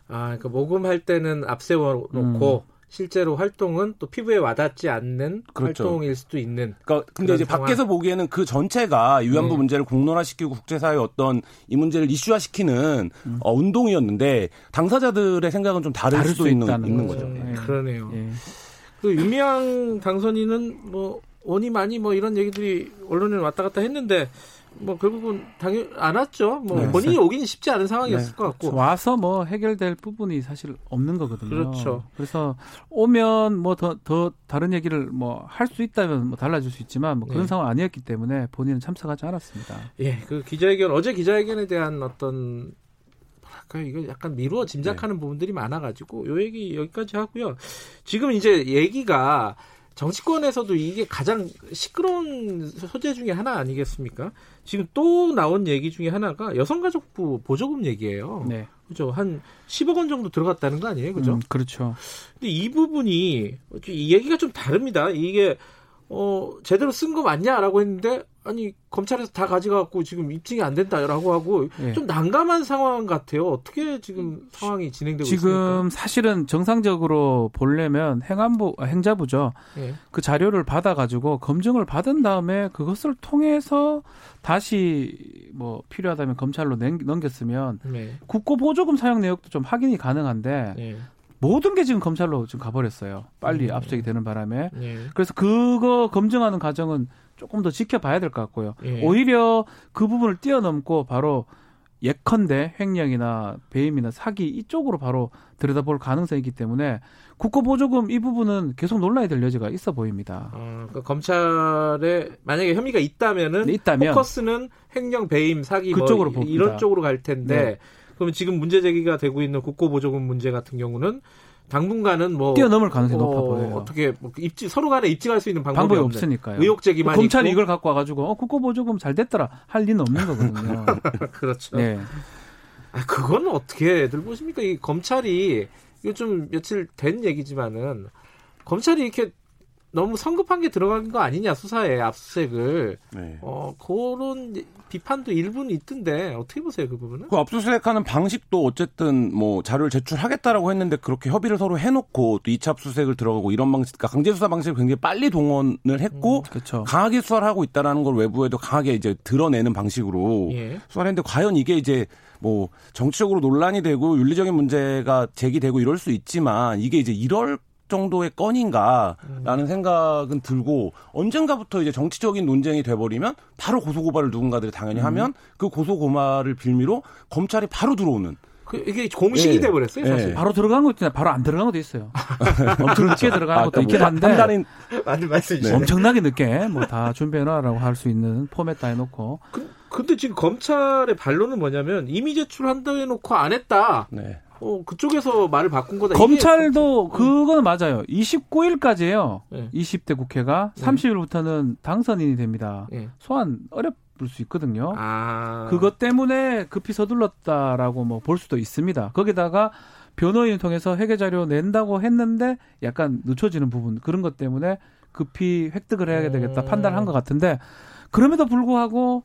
아, 그러니까 모금할 때는 앞세워 놓고 음. 실제로 활동은 또 피부에 와닿지 않는 그렇죠. 활동일 수도 있는. 그러니까 근데 이제 상황. 밖에서 보기에는 그 전체가 위안부 네. 문제를 공론화시키고 국제사회 어떤 이 문제를 이슈화시키는 음. 어, 운동이었는데 당사자들의 생각은 좀 다를, 다를 수도 있는, 있는 거죠. 네. 그러네요. 네. 그 유미양 당선인은 뭐 원이 많이 뭐 이런 얘기들이 언론에 왔다 갔다 했는데 뭐 결국은 당연 안 왔죠. 뭐 네. 본인이 오기는 쉽지 않은 상황이었을 네. 것 같고 와서 뭐 해결될 부분이 사실 없는 거거든요. 그렇죠. 그래서 오면 뭐더더 다른 얘기를 뭐 할 수 있다면 뭐 달라질 수 있지만 뭐 그런 네. 상황 아니었기 때문에 본인은 참석하지 않았습니다. 예, 그 기자회견 어제 기자회견에 대한 어떤 뭐랄까 이거 약간 미루어 짐작하는 네. 부분들이 많아가지고 요 얘기 여기까지 하고요. 지금 이제 얘기가 정치권에서도 이게 가장 시끄러운 소재 중에 하나 아니겠습니까? 지금 또 나온 얘기 중에 하나가 여성가족부 보조금 얘기예요. 네. 그죠? 한 10억 원 정도 들어갔다는 거 아니에요? 그죠? 음, 그렇죠. 근데 이 부분이 이 얘기가 좀 다릅니다. 이게 어, 제대로 쓴 거 맞냐라고 했는데 아니 검찰에서 다 가져가고 지금 입증이 안 된다라고 하고 네. 좀 난감한 상황 같아요. 어떻게 지금 상황이 진행되고 지금 있습니까? 지금 사실은 정상적으로 보려면 행안부 아, 행자부죠. 네. 그 자료를 받아 가지고 검증을 받은 다음에 그것을 통해서 다시 뭐 필요하다면 검찰로 넘겼으면 네. 국고 보조금 사용 내역도 좀 확인이 가능한데 네. 모든 게 지금 검찰로 지금 가버렸어요. 빨리 음. 압수이 되는 바람에. 예. 그래서 그거 검증하는 과정은 조금 더 지켜봐야 될 것 같고요. 예. 오히려 그 부분을 뛰어넘고 바로 예컨대 횡령이나 배임이나 사기 이쪽으로 바로 들여다볼 가능성이 있기 때문에 국고보조금 이 부분은 계속 논란이 될 여지가 있어 보입니다. 어, 그러니까 검찰에 만약에 혐의가 있다면은 네, 있다면 포커스는 횡령, 배임, 사기 뭐 그쪽으로 뭐 이런 쪽으로 갈 텐데 네. 그러면 지금 문제 제기가 되고 있는 국고보조금 문제 같은 경우는 당분간은 뭐 뛰어넘을 가능성이 어, 높아 보여요. 어떻게 뭐 입지 서로 간에 입증할 수 있는 방법이, 방법이 없으니까요. 의혹 제기만 검찰이 있고. 이걸 갖고 와가지고 어 국고 보조금 잘 됐더라 할 리는 없는 거거든요. <laughs> 그렇죠. 네. 아 그거는 어떻게 애들 보십니까? 이 검찰이 좀 며칠 된 얘기지만은 검찰이 이렇게 너무 성급한 게 들어간 거 아니냐 수사에 압수수색을 네. 어 그런 비판도 일부는 있던데 어떻게 보세요 그 부분은? 그 압수수색하는 방식도 어쨌든 뭐 자료를 제출하겠다라고 했는데 그렇게 협의를 서로 해놓고 또 2차 압수수색을 들어가고 이런 방식, 그러니까 강제 수사 방식을 굉장히 빨리 동원을 했고 음, 그렇죠. 강하게 수사를 하고 있다라는 걸 외부에도 강하게 이제 드러내는 방식으로 예. 수사를 했는데 과연 이게 이제 뭐 정치적으로 논란이 되고 윤리적인 문제가 제기되고 이럴 수 있지만 이게 이제 이럴 정도의 건인가라는 음. 생각은 들고 언젠가부터 이제 정치적인 논쟁이 돼버리면 바로 고소고발을 누군가들이 당연히 음. 하면 그 고소고발을 빌미로 검찰이 바로 들어오는 그 이게 공식이 네. 돼버렸어요, 사실. 네. 바로 들어간 것도 있나 바로 안 들어간 것도 있어요. <laughs> 엄청 늦게 들어간 아, 것도 있긴 한데. 판단인 맞는 말씀이시네. 엄청나게 늦게 뭐 다 준비해놔라고 할 수 있는 포맷 다 해놓고. 그, 근데 지금 검찰의 반론은 뭐냐면 이미 제출한다 해놓고 안 했다. 네. 어, 그쪽에서 말을 바꾼 거다. 검찰도 그거는 맞아요. 29일까지예요. 네. 20대 국회가 네. 30일부터는 당선인이 됩니다. 네. 소환 어렵을 수 있거든요. 아. 그것 때문에 급히 서둘렀다라고 뭐 볼 수도 있습니다. 거기다가 변호인을 통해서 회계 자료 낸다고 했는데 약간 늦춰지는 부분 그런 것 때문에 급히 획득을 해야 되겠다 음. 판단한 것 같은데 그럼에도 불구하고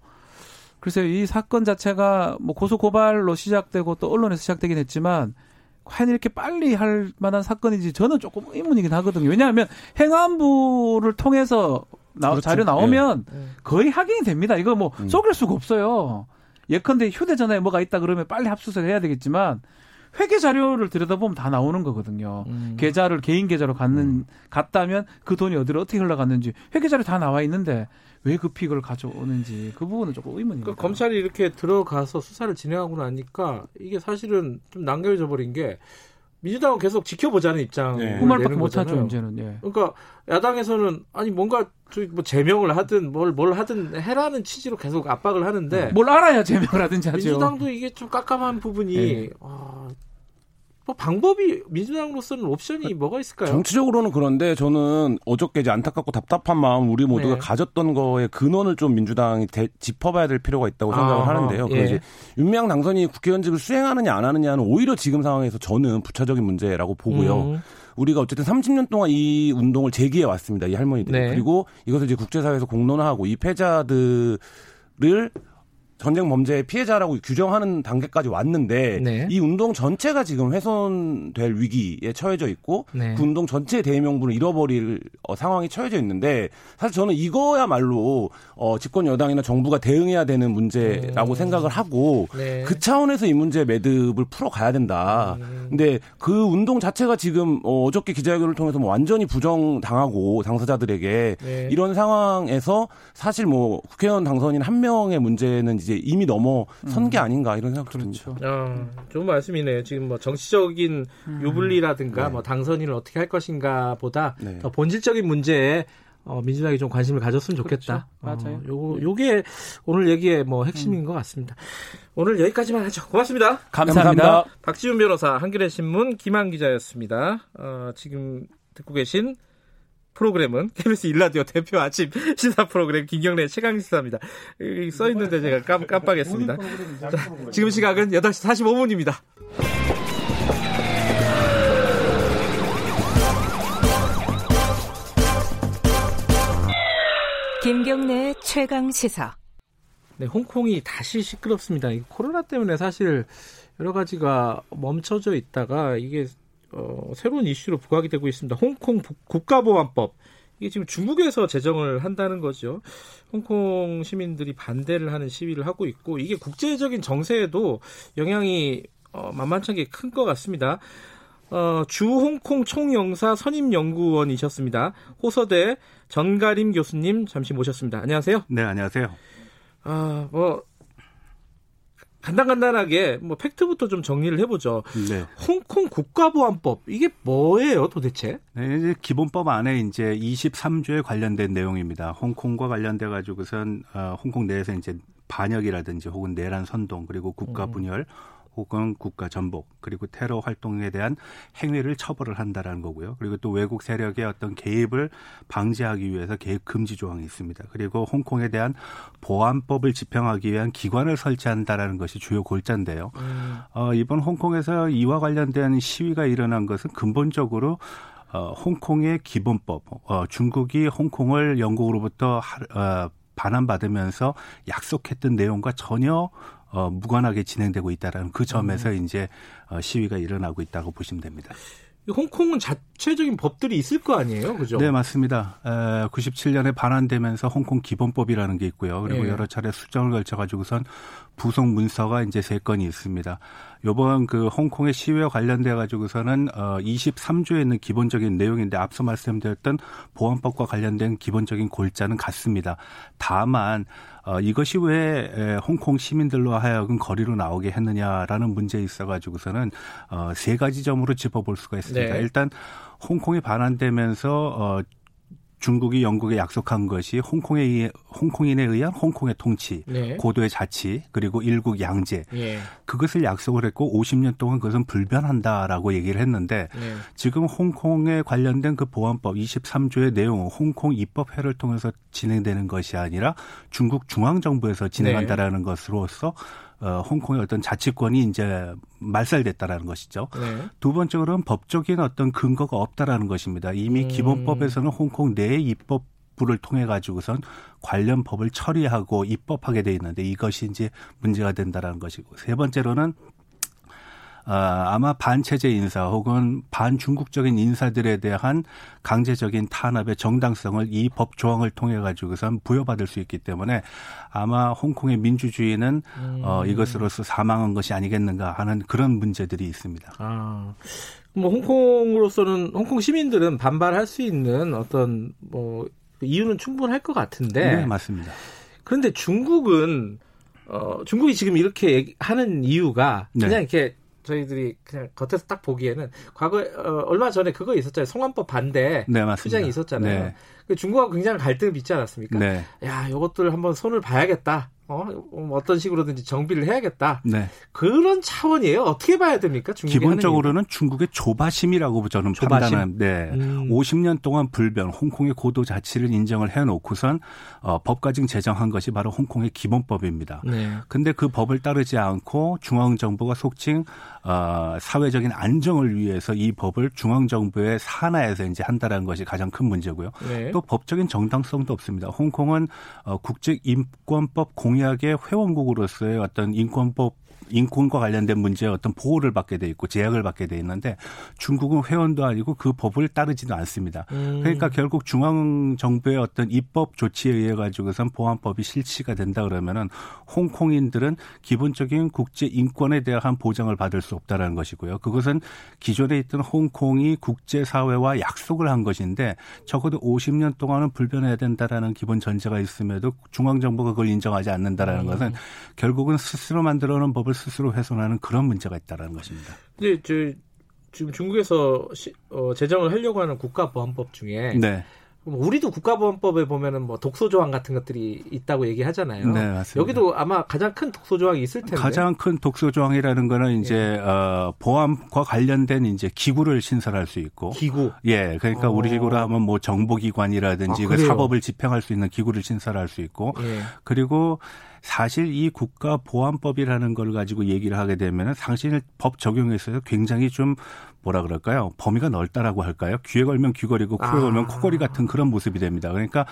글쎄요, 이 사건 자체가 뭐 고소 고발로 시작되고 또 언론에서 시작되긴 했지만 과연 이렇게 빨리 할 만한 사건인지 저는 조금 의문이긴 하거든요. 왜냐하면 행안부를 통해서 나, 그렇죠. 자료 나오면 네. 거의 확인이 됩니다. 이거 뭐 음. 속일 수가 없어요. 예컨대 휴대전화에 뭐가 있다 그러면 빨리 압수수색 해야 되겠지만 회계 자료를 들여다보면 다 나오는 거거든요. 음. 계좌를 개인 계좌로 갖는 음. 갔다면 그 돈이 어디로 어떻게 흘러갔는지 회계 자료 다 나와 있는데 왜그 픽을 가져오는지 그 부분은 조금 의문입니다. 그러니까 검찰이 이렇게 들어가서 수사를 진행하고 나니까 이게 사실은 좀 남겨져 버린 게 민주당은 계속 지켜보자는 입장. 네. 그 말밖에 못하죠 이제는. 예. 그러니까 야당에서는 아니 뭔가 뭐 제명을 하든 뭘 뭘 하든 해라는 취지로 계속 압박을 하는데 뭘 알아야 제명을 하든지 하죠. 민주당도 이게 좀 깜깜한 부분이 네. 아, 뭐 방법이 민주당으로서는 옵션이 뭐가 있을까요? 정치적으로는 그런데 저는 어저께 이제 안타깝고 답답한 마음 우리 모두가 네. 가졌던 거에 근원을 좀 민주당이 대, 짚어봐야 될 필요가 있다고 생각을 아, 하는데요. 예. 이제 윤미향 당선이 국회의원직을 수행하느냐 안 하느냐는 오히려 지금 상황에서 저는 부차적인 문제라고 보고요. 음. 우리가 어쨌든 30년 동안 이 운동을 제기해 왔습니다. 이 할머니들. 네. 그리고 이것을 이제 국제사회에서 공론화하고 이 패자들을 전쟁 범죄의 피해자라고 규정하는 단계까지 왔는데 네. 이 운동 전체가 지금 훼손될 위기에 처해져 있고 네. 그 운동 전체의 대명분을 잃어버릴 어, 상황이 처해져 있는데 사실 저는 이거야말로 어, 집권 여당이나 정부가 대응해야 되는 문제라고 음. 생각을 하고 네. 그 차원에서 이 문제의 매듭을 풀어가야 된다. 음. 근데 그 운동 자체가 지금 어, 어저께 기자회견을 통해서 뭐 완전히 부정당하고 당사자들에게 네. 이런 상황에서 사실 뭐 국회의원 당선인 한 명의 문제는 이제 이제 이미 넘어선 게 음. 아닌가 이런 생각 그렇죠. 듭니다. 아, 좋은 말씀이네요. 지금 뭐 정치적인 음. 유불리라든가 네. 뭐 당선인을 어떻게 할 것인가 보다 네. 더 본질적인 문제에 어, 민주당이 좀 관심을 가졌으면 좋겠다. 그렇죠. 맞아요. 어, 요거 요게 오늘 얘기의 뭐 핵심인 음. 것 같습니다. 오늘 여기까지만 하죠. 고맙습니다. 감사합니다. 감사합니다. 박지훈 변호사, 한겨레 신문 김한 기자였습니다. 어, 지금 듣고 계신 프로그램은 KBS 일라디오 대표 아침 시사 프로그램 김경래 최강 시사입니다. 써 있는데 제가 깜, 깜빡했습니다. 자, 지금 시각은 8시 45분입니다. 김경래 최강 시사. 네, 홍콩이 다시 시끄럽습니다. 코로나 때문에 사실 여러 가지가 멈춰져 있다가 이게 어, 새로운 이슈로 부각이 되고 있습니다. 홍콩 국가보안법. 이게 지금 중국에서 제정을 한다는 거죠. 홍콩 시민들이 반대를 하는 시위를 하고 있고 이게 국제적인 정세에도 영향이 어, 만만찮게 큰 것 같습니다. 어, 주 홍콩 총영사 선임 연구원이셨습니다. 호서대 전가림 교수님 잠시 모셨습니다. 안녕하세요. 네, 안녕하세요. 아, 뭐 간단간단하게 뭐 팩트부터 좀 정리를 해보죠. 네. 홍콩 국가보안법 이게 뭐예요, 도대체? 네, 이제 기본법 안에 이제 23조에 관련된 내용입니다. 홍콩과 관련돼 가지고선 어, 홍콩 내에서 이제 반역이라든지 혹은 내란 선동 그리고 국가 음. 분열 음. 혹은 국가 전복 그리고 테러 활동에 대한 행위를 처벌을 한다라는 거고요. 그리고 또 외국 세력의 어떤 개입을 방지하기 위해서 개입 금지 조항이 있습니다. 그리고 홍콩에 대한 보안법을 집행하기 위한 기관을 설치한다라는 것이 주요 골자인데요. 음. 어, 이번 홍콩에서 이와 관련된 시위가 일어난 것은 근본적으로 어, 홍콩의 기본법, 어, 중국이 홍콩을 영국으로부터 하, 어, 반환받으면서 약속했던 내용과 전혀 어, 무관하게 진행되고 있다라는 그 점에서 음. 이제 어, 시위가 일어나고 있다고 보시면 됩니다. 홍콩은 자체적인 법들이 있을 거 아니에요, 그죠? 네, 맞습니다. 에, 97년에 반환되면서 홍콩 기본법이라는 게 있고요. 그리고 네. 여러 차례 수정을 걸쳐 가지고선 부속 문서가 이제 세 건이 있습니다. 요번 그 홍콩의 시위와 관련돼 가지고서는 어 23조에 있는 기본적인 내용인데 앞서 말씀드렸던 보안법과 관련된 기본적인 골자는 같습니다. 다만 어 이것이 왜 홍콩 시민들로 하여금 거리로 나오게 했느냐라는 문제에 있어 가지고서는 어세 가지 점으로 짚어볼 수가 있습니다. 네. 일단 홍콩이 반환되면서 어 중국이 영국에 약속한 것이 홍콩에 홍콩인에 의한 홍콩의 통치, 네. 고도의 자치, 그리고 일국 양제 네. 그것을 약속을 했고 50년 동안 그것은 불변한다라고 얘기를 했는데 네. 지금 홍콩에 관련된 그 보안법 23조의 내용은 홍콩 입법회를 통해서 진행되는 것이 아니라 중국 중앙 정부에서 진행한다라는 네. 것으로서 어, 홍콩의 어떤 자치권이 이제 말살됐다라는 것이죠. 네. 두 번째로는 법적인 어떤 근거가 없다라는 것입니다. 이미 음. 기본법에서는 홍콩 내 입법 부를 통해 가지고선 관련 법을 처리하고 입법하게 돼 있는데 이것이 이제 문제가 된다라는 것이고 세 번째로는 어, 아마 반체제 인사 혹은 반중국적인 인사들에 대한 강제적인 탄압의 정당성을 이 법 조항을 통해 가지고선 부여받을 수 있기 때문에 아마 홍콩의 민주주의는 어, 음. 어, 이것으로서 사망한 것이 아니겠는가 하는 그런 문제들이 있습니다. 아. 뭐 홍콩으로서는 홍콩 시민들은 반발할 수 있는 어떤 뭐 이유는 충분할 것 같은데. 네, 맞습니다. 그런데 중국은 어 중국이 지금 이렇게 하는 이유가 그냥 네. 이렇게 저희들이 그냥 겉에서 딱 보기에는 과거에 어, 얼마 전에 그거 있었잖아요. 송환법 반대 네, 투쟁이 있었잖아요. 네. 그 중국하고 굉장히 갈등을 빚지 않았습니까? 네. 야, 이것들 한번 손을 봐야겠다. 어, 뭐 어떤 식으로든지 정비를 해야겠다. 네. 그런 차원이에요. 어떻게 봐야 됩니까? 기본적으로는 중국의 조바심이라고 저는 조바심? 판단한. 네. 음. 50년 동안 불변, 홍콩의 고도 자치를 인정을 해놓고선 어, 법과징 제정한 것이 바로 홍콩의 기본법입니다. 네. 근데 그 법을 따르지 않고 중앙 정부가 속칭 어, 사회적인 안정을 위해서 이 법을 중앙 정부의 산하에서 이제 한다라는 것이 가장 큰 문제고요. 네. 또 법적인 정당성도 없습니다. 홍콩은 어, 국제 인권법 공 약의 회원국으로서의 어떤 인권법 인권과 관련된 문제에 어떤 보호를 받게 돼 있고 제약을 받게 돼 있는데 중국은 회원도 아니고 그 법을 따르지도 않습니다. 음. 그러니까 결국 중앙 정부의 어떤 입법 조치에 의해 가지고선 보안법이 실시가 된다 그러면은 홍콩인들은 기본적인 국제 인권에 대한 보장을 받을 수 없다라는 것이고요. 그것은 기존에 있던 홍콩이 국제 사회와 약속을 한 것인데 적어도 50년 동안은 불변해야 된다라는 기본 전제가 있음에도 중앙 정부가 그걸 인정하지 않는다라는 음. 것은 결국은 스스로 만들어 놓은 법을 스스로 훼손하는 그런 문제가 있다라는 것입니다. 근데 저 지금 중국에서 시, 어, 제정을 하려고 하는 국가보안법 중에 네. 우리도 국가보안법에 보면은 뭐 독소 조항 같은 것들이 있다고 얘기하잖아요. 네, 맞습니다. 여기도 아마 가장 큰 독소 조항이 있을 텐데. 가장 큰 독소 조항이라는 거는 이제 예. 어, 보안과 관련된 이제 기구를 신설할 수 있고. 기구. 예, 그러니까 어. 우리 식으로 하면 뭐 정보 기관이라든지 아, 그 사법을 집행할 수 있는 기구를 신설할 수 있고. 예. 그리고 사실 이 국가보안법이라는 걸 가지고 얘기를 하게 되면은 사실 법 적용에 있어서 굉장히 좀 뭐라 그럴까요? 범위가 넓다라고 할까요? 귀에 걸면 귀걸이고 코에 아. 걸면 코걸이 같은 그런 모습이 됩니다. 그러니까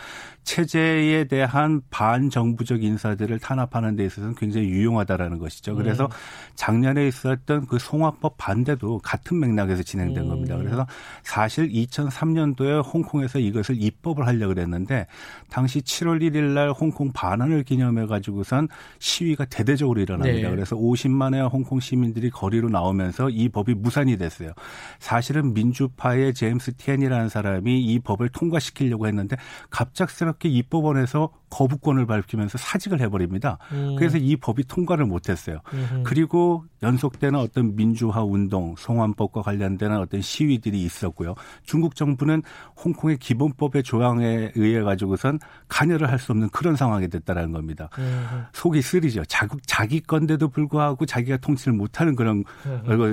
체제에 대한 반정부적 인사들을 탄압하는 데 있어서는 굉장히 유용하다라는 것이죠. 그래서 음. 작년에 있었던 그 송화법 반대도 같은 맥락에서 진행된 음. 겁니다. 그래서 사실 2003년도에 홍콩에서 이것을 입법을 하려고 그랬는데 당시 7월 1일 날 홍콩 반환을 기념해 가지고선 시위가 대대적으로 일어납니다. 네. 그래서 50만의 홍콩 시민들이 거리로 나오면서 이 법이 무산이 됐어요. 사실은 민주파의 제임스 티엔이라는 사람이 이 법을 통과시키려고 했는데 갑작스럽게 입법원에서 거부권을 밝히면서 사직을 해버립니다. 음. 그래서 이 법이 통과를 못했어요. 음. 그리고 연속되는 어떤 민주화 운동, 송환법과 관련되는 어떤 시위들이 있었고요. 중국 정부는 홍콩의 기본법의 조항에 의해 가지고선 관여를 할 수 없는 그런 상황이 됐다라는 겁니다. 음. 속이 쓰리죠. 자국 자기 건데도 불구하고 자기가 통치를 못하는 그런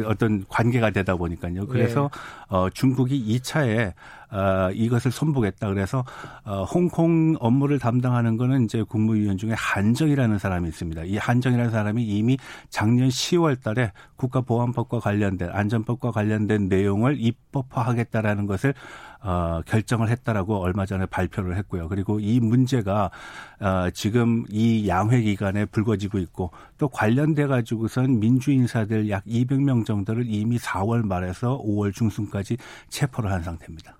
어떤 관계가 되다 보니까요. 그래서 네. 어, 중국이 2차에 어, 이것을 손보겠다. 그래서 어, 홍콩 업무를 담당하는 거는 이제 국무위원 중에 한정이라는 사람이 있습니다. 이 한정이라는 사람이 이미 작년 10월 달에 국가보안법과 관련된 안전법과 관련된 내용을 입법화하겠다라는 것을 어, 결정을 했다라고 얼마 전에 발표를 했고요. 그리고 이 문제가 어, 지금 이 양회 기간에 불거지고 있고 또 관련돼 가지고선 민주 인사들 약 200명 정도를 이미 4월 말에서 5월 중순까지 체포를 한 상태입니다.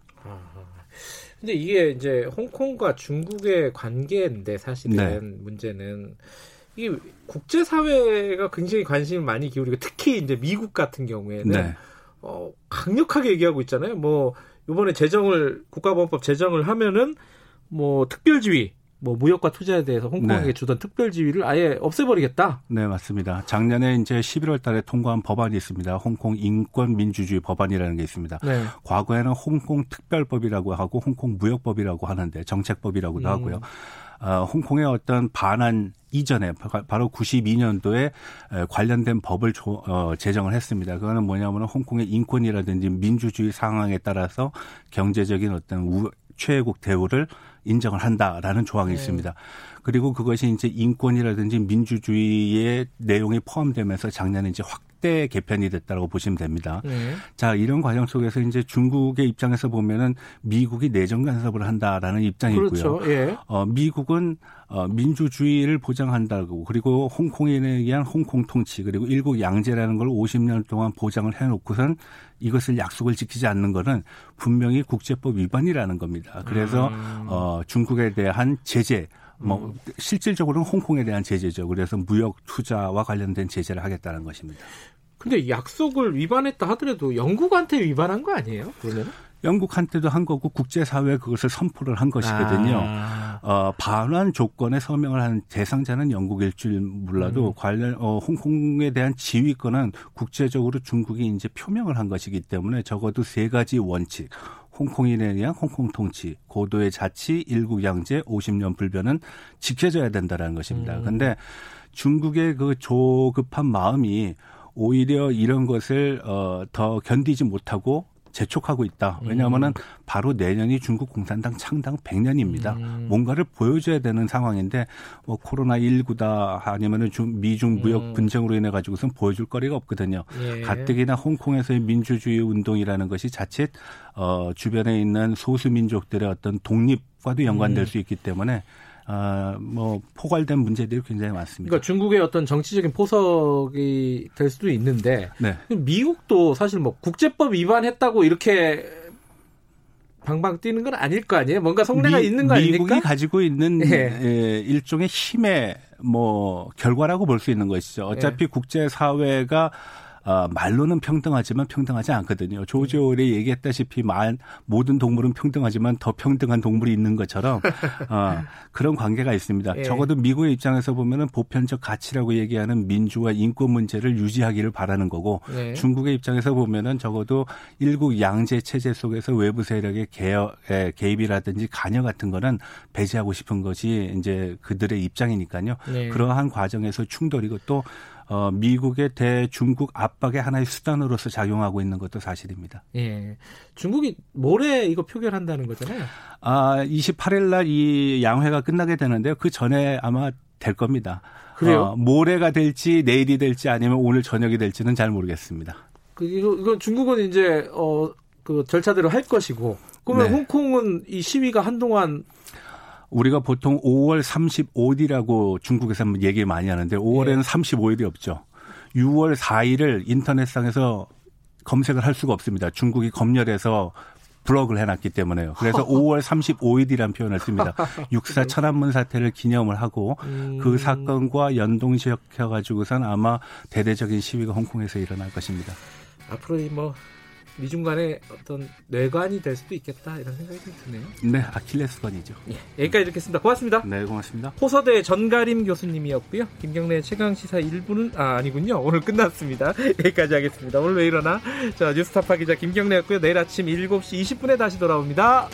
근데 이게 이제 홍콩과 중국의 관계인데 사실은 네. 문제는 이게 국제 사회가 굉장히 관심을 많이 기울이고 특히 이제 미국 같은 경우에는 네. 어, 강력하게 얘기하고 있잖아요. 뭐 이번에 제정을 국가보안법 제정을 하면은 뭐 특별지위 뭐 무역과 투자에 대해서 홍콩에게 네. 주던 특별 지위를 아예 없애버리겠다. 네, 맞습니다. 작년에 이제 11월 달에 통과한 법안이 있습니다. 홍콩 인권 민주주의 법안이라는 게 있습니다. 네. 과거에는 홍콩 특별법이라고 하고 홍콩 무역법이라고 하는데 정책법이라고도 음. 하고요. 어, 홍콩의 어떤 반환 이전에 바로 92년도에 관련된 법을 조, 어, 제정을 했습니다. 그거는 뭐냐면 홍콩의 인권이라든지 민주주의 상황에 따라서 경제적인 어떤 우, 최애국 대우를 인정을 한다라는 조항이 네. 있습니다. 그리고 그것이 이제 인권이라든지 민주주의의 내용이 포함되면서 작년에 이제 확 대 개편이 됐다고 보시면 됩니다. 네. 자, 이런 과정 속에서 이제 중국의 입장에서 보면은 미국이 내정 간섭을 한다라는 입장이 그렇죠. 있고요. 예. 어, 미국은 어, 민주주의를 보장한다고 그리고 홍콩에 의한 홍콩 통치 그리고 일국 양제라는 걸 50년 동안 보장을 해놓고선 이것을 약속을 지키지 않는 것은 분명히 국제법 위반이라는 겁니다. 그래서 음. 어, 중국에 대한 제재 뭐 음. 실질적으로는 홍콩에 대한 제재죠. 그래서 무역 투자와 관련된 제재를 하겠다는 것입니다. 근데 약속을 위반했다 하더라도 영국한테 위반한 거 아니에요? 그러면? 영국한테도 한 거고 국제사회에 그것을 선포를 한 것이거든요. 아. 어, 반환 조건에 서명을 한 대상자는 영국일 줄 몰라도 음. 관련 어, 홍콩에 대한 지휘권은 국제적으로 중국이 이제 표명을 한 것이기 때문에 적어도 세 가지 원칙. 홍콩인에 대한 홍콩 통치, 고도의 자치, 일국 양제, 50년 불변은 지켜져야 된다라는 것입니다. 음. 근데 중국의 그 조급한 마음이 오히려 이런 것을 어, 더 견디지 못하고 재촉하고 있다. 왜냐하면은 음. 바로 내년이 중국 공산당 창당 100년입니다. 음. 뭔가를 보여줘야 되는 상황인데 뭐 코로나 19다 아니면은 중, 미중 무역 음. 분쟁으로 인해 가지고선 보여줄 거리가 없거든요. 예. 가뜩이나 홍콩에서의 민주주의 운동이라는 것이 자칫 어 주변에 있는 소수 민족들의 어떤 독립과도 연관될 음. 수 있기 때문에 아, 뭐 포괄된 문제들이 굉장히 많습니다. 그러니까 중국의 어떤 정치적인 포석이 될 수도 있는데 네. 미국도 사실 뭐 국제법 위반했다고 이렇게 방방 뛰는 건 아닐 거 아니에요? 뭔가 미, 있는 거 아닙니까? 미국이 가지고 있는 네. 예, 일종의 힘의 뭐 결과라고 볼 수 있는 것이죠. 어차피 네. 국제 사회가 어, 말로는 평등하지만 평등하지 않거든요. 조지 오웰이 얘기했다시피 말, 모든 동물은 평등하지만 더 평등한 동물이 있는 것처럼 어, <laughs> 그런 관계가 있습니다. 예. 적어도 미국의 입장에서 보면은 보편적 가치라고 얘기하는 민주와 인권 문제를 유지하기를 바라는 거고 예. 중국의 입장에서 보면은 적어도 일국 양제 체제 속에서 외부 세력의 개혁, 개입이라든지 관여 같은 거는 배제하고 싶은 것이 이제 그들의 입장이니까요. 예. 그러한 과정에서 충돌이고 또 어, 미국의 대중국 압박의 하나의 수단으로서 작용하고 있는 것도 사실입니다. 예. 중국이 모레 이거 표결한다는 거잖아요. 아, 28일 날 이 양회가 끝나게 되는데요. 그 전에 아마 될 겁니다. 그래요? 어, 모레가 될지 내일이 될지 아니면 오늘 저녁이 될지는 잘 모르겠습니다. 그 이거 이건 중국은 이제 어 그 절차대로 할 것이고 그러면 네. 홍콩은 이 시위가 한동안 우리가 보통 5월 35일이라고 중국에서 얘기 많이 하는데 5월에는 네. 35일이 없죠. 6월 4일을 인터넷상에서 검색을 할 수가 없습니다. 중국이 검열해서 블럭을 해놨기 때문에요. 그래서 <laughs> 5월 35일이라는 표현을 씁니다. <laughs> 육사 천안문 사태를 기념을 하고 음. 그 사건과 연동시켜가지고선 아마 대대적인 시위가 홍콩에서 일어날 것입니다. 앞으로 뭐 미중 간의 어떤 뇌관이 될 수도 있겠다 이런 생각이 좀 드네요. 네, 아킬레스건이죠. 예, 여기까지 듣겠습니다. 고맙습니다. 네, 고맙습니다. 호서대 전가림 교수님이었고요. 김경래 최강 시사 1부는 아 아니군요. 오늘 끝났습니다. <laughs> 여기까지 하겠습니다. 오늘 왜 이러나? 자, 뉴스타파 기자 김경래였고요. 내일 아침 7시 20분에 다시 돌아옵니다.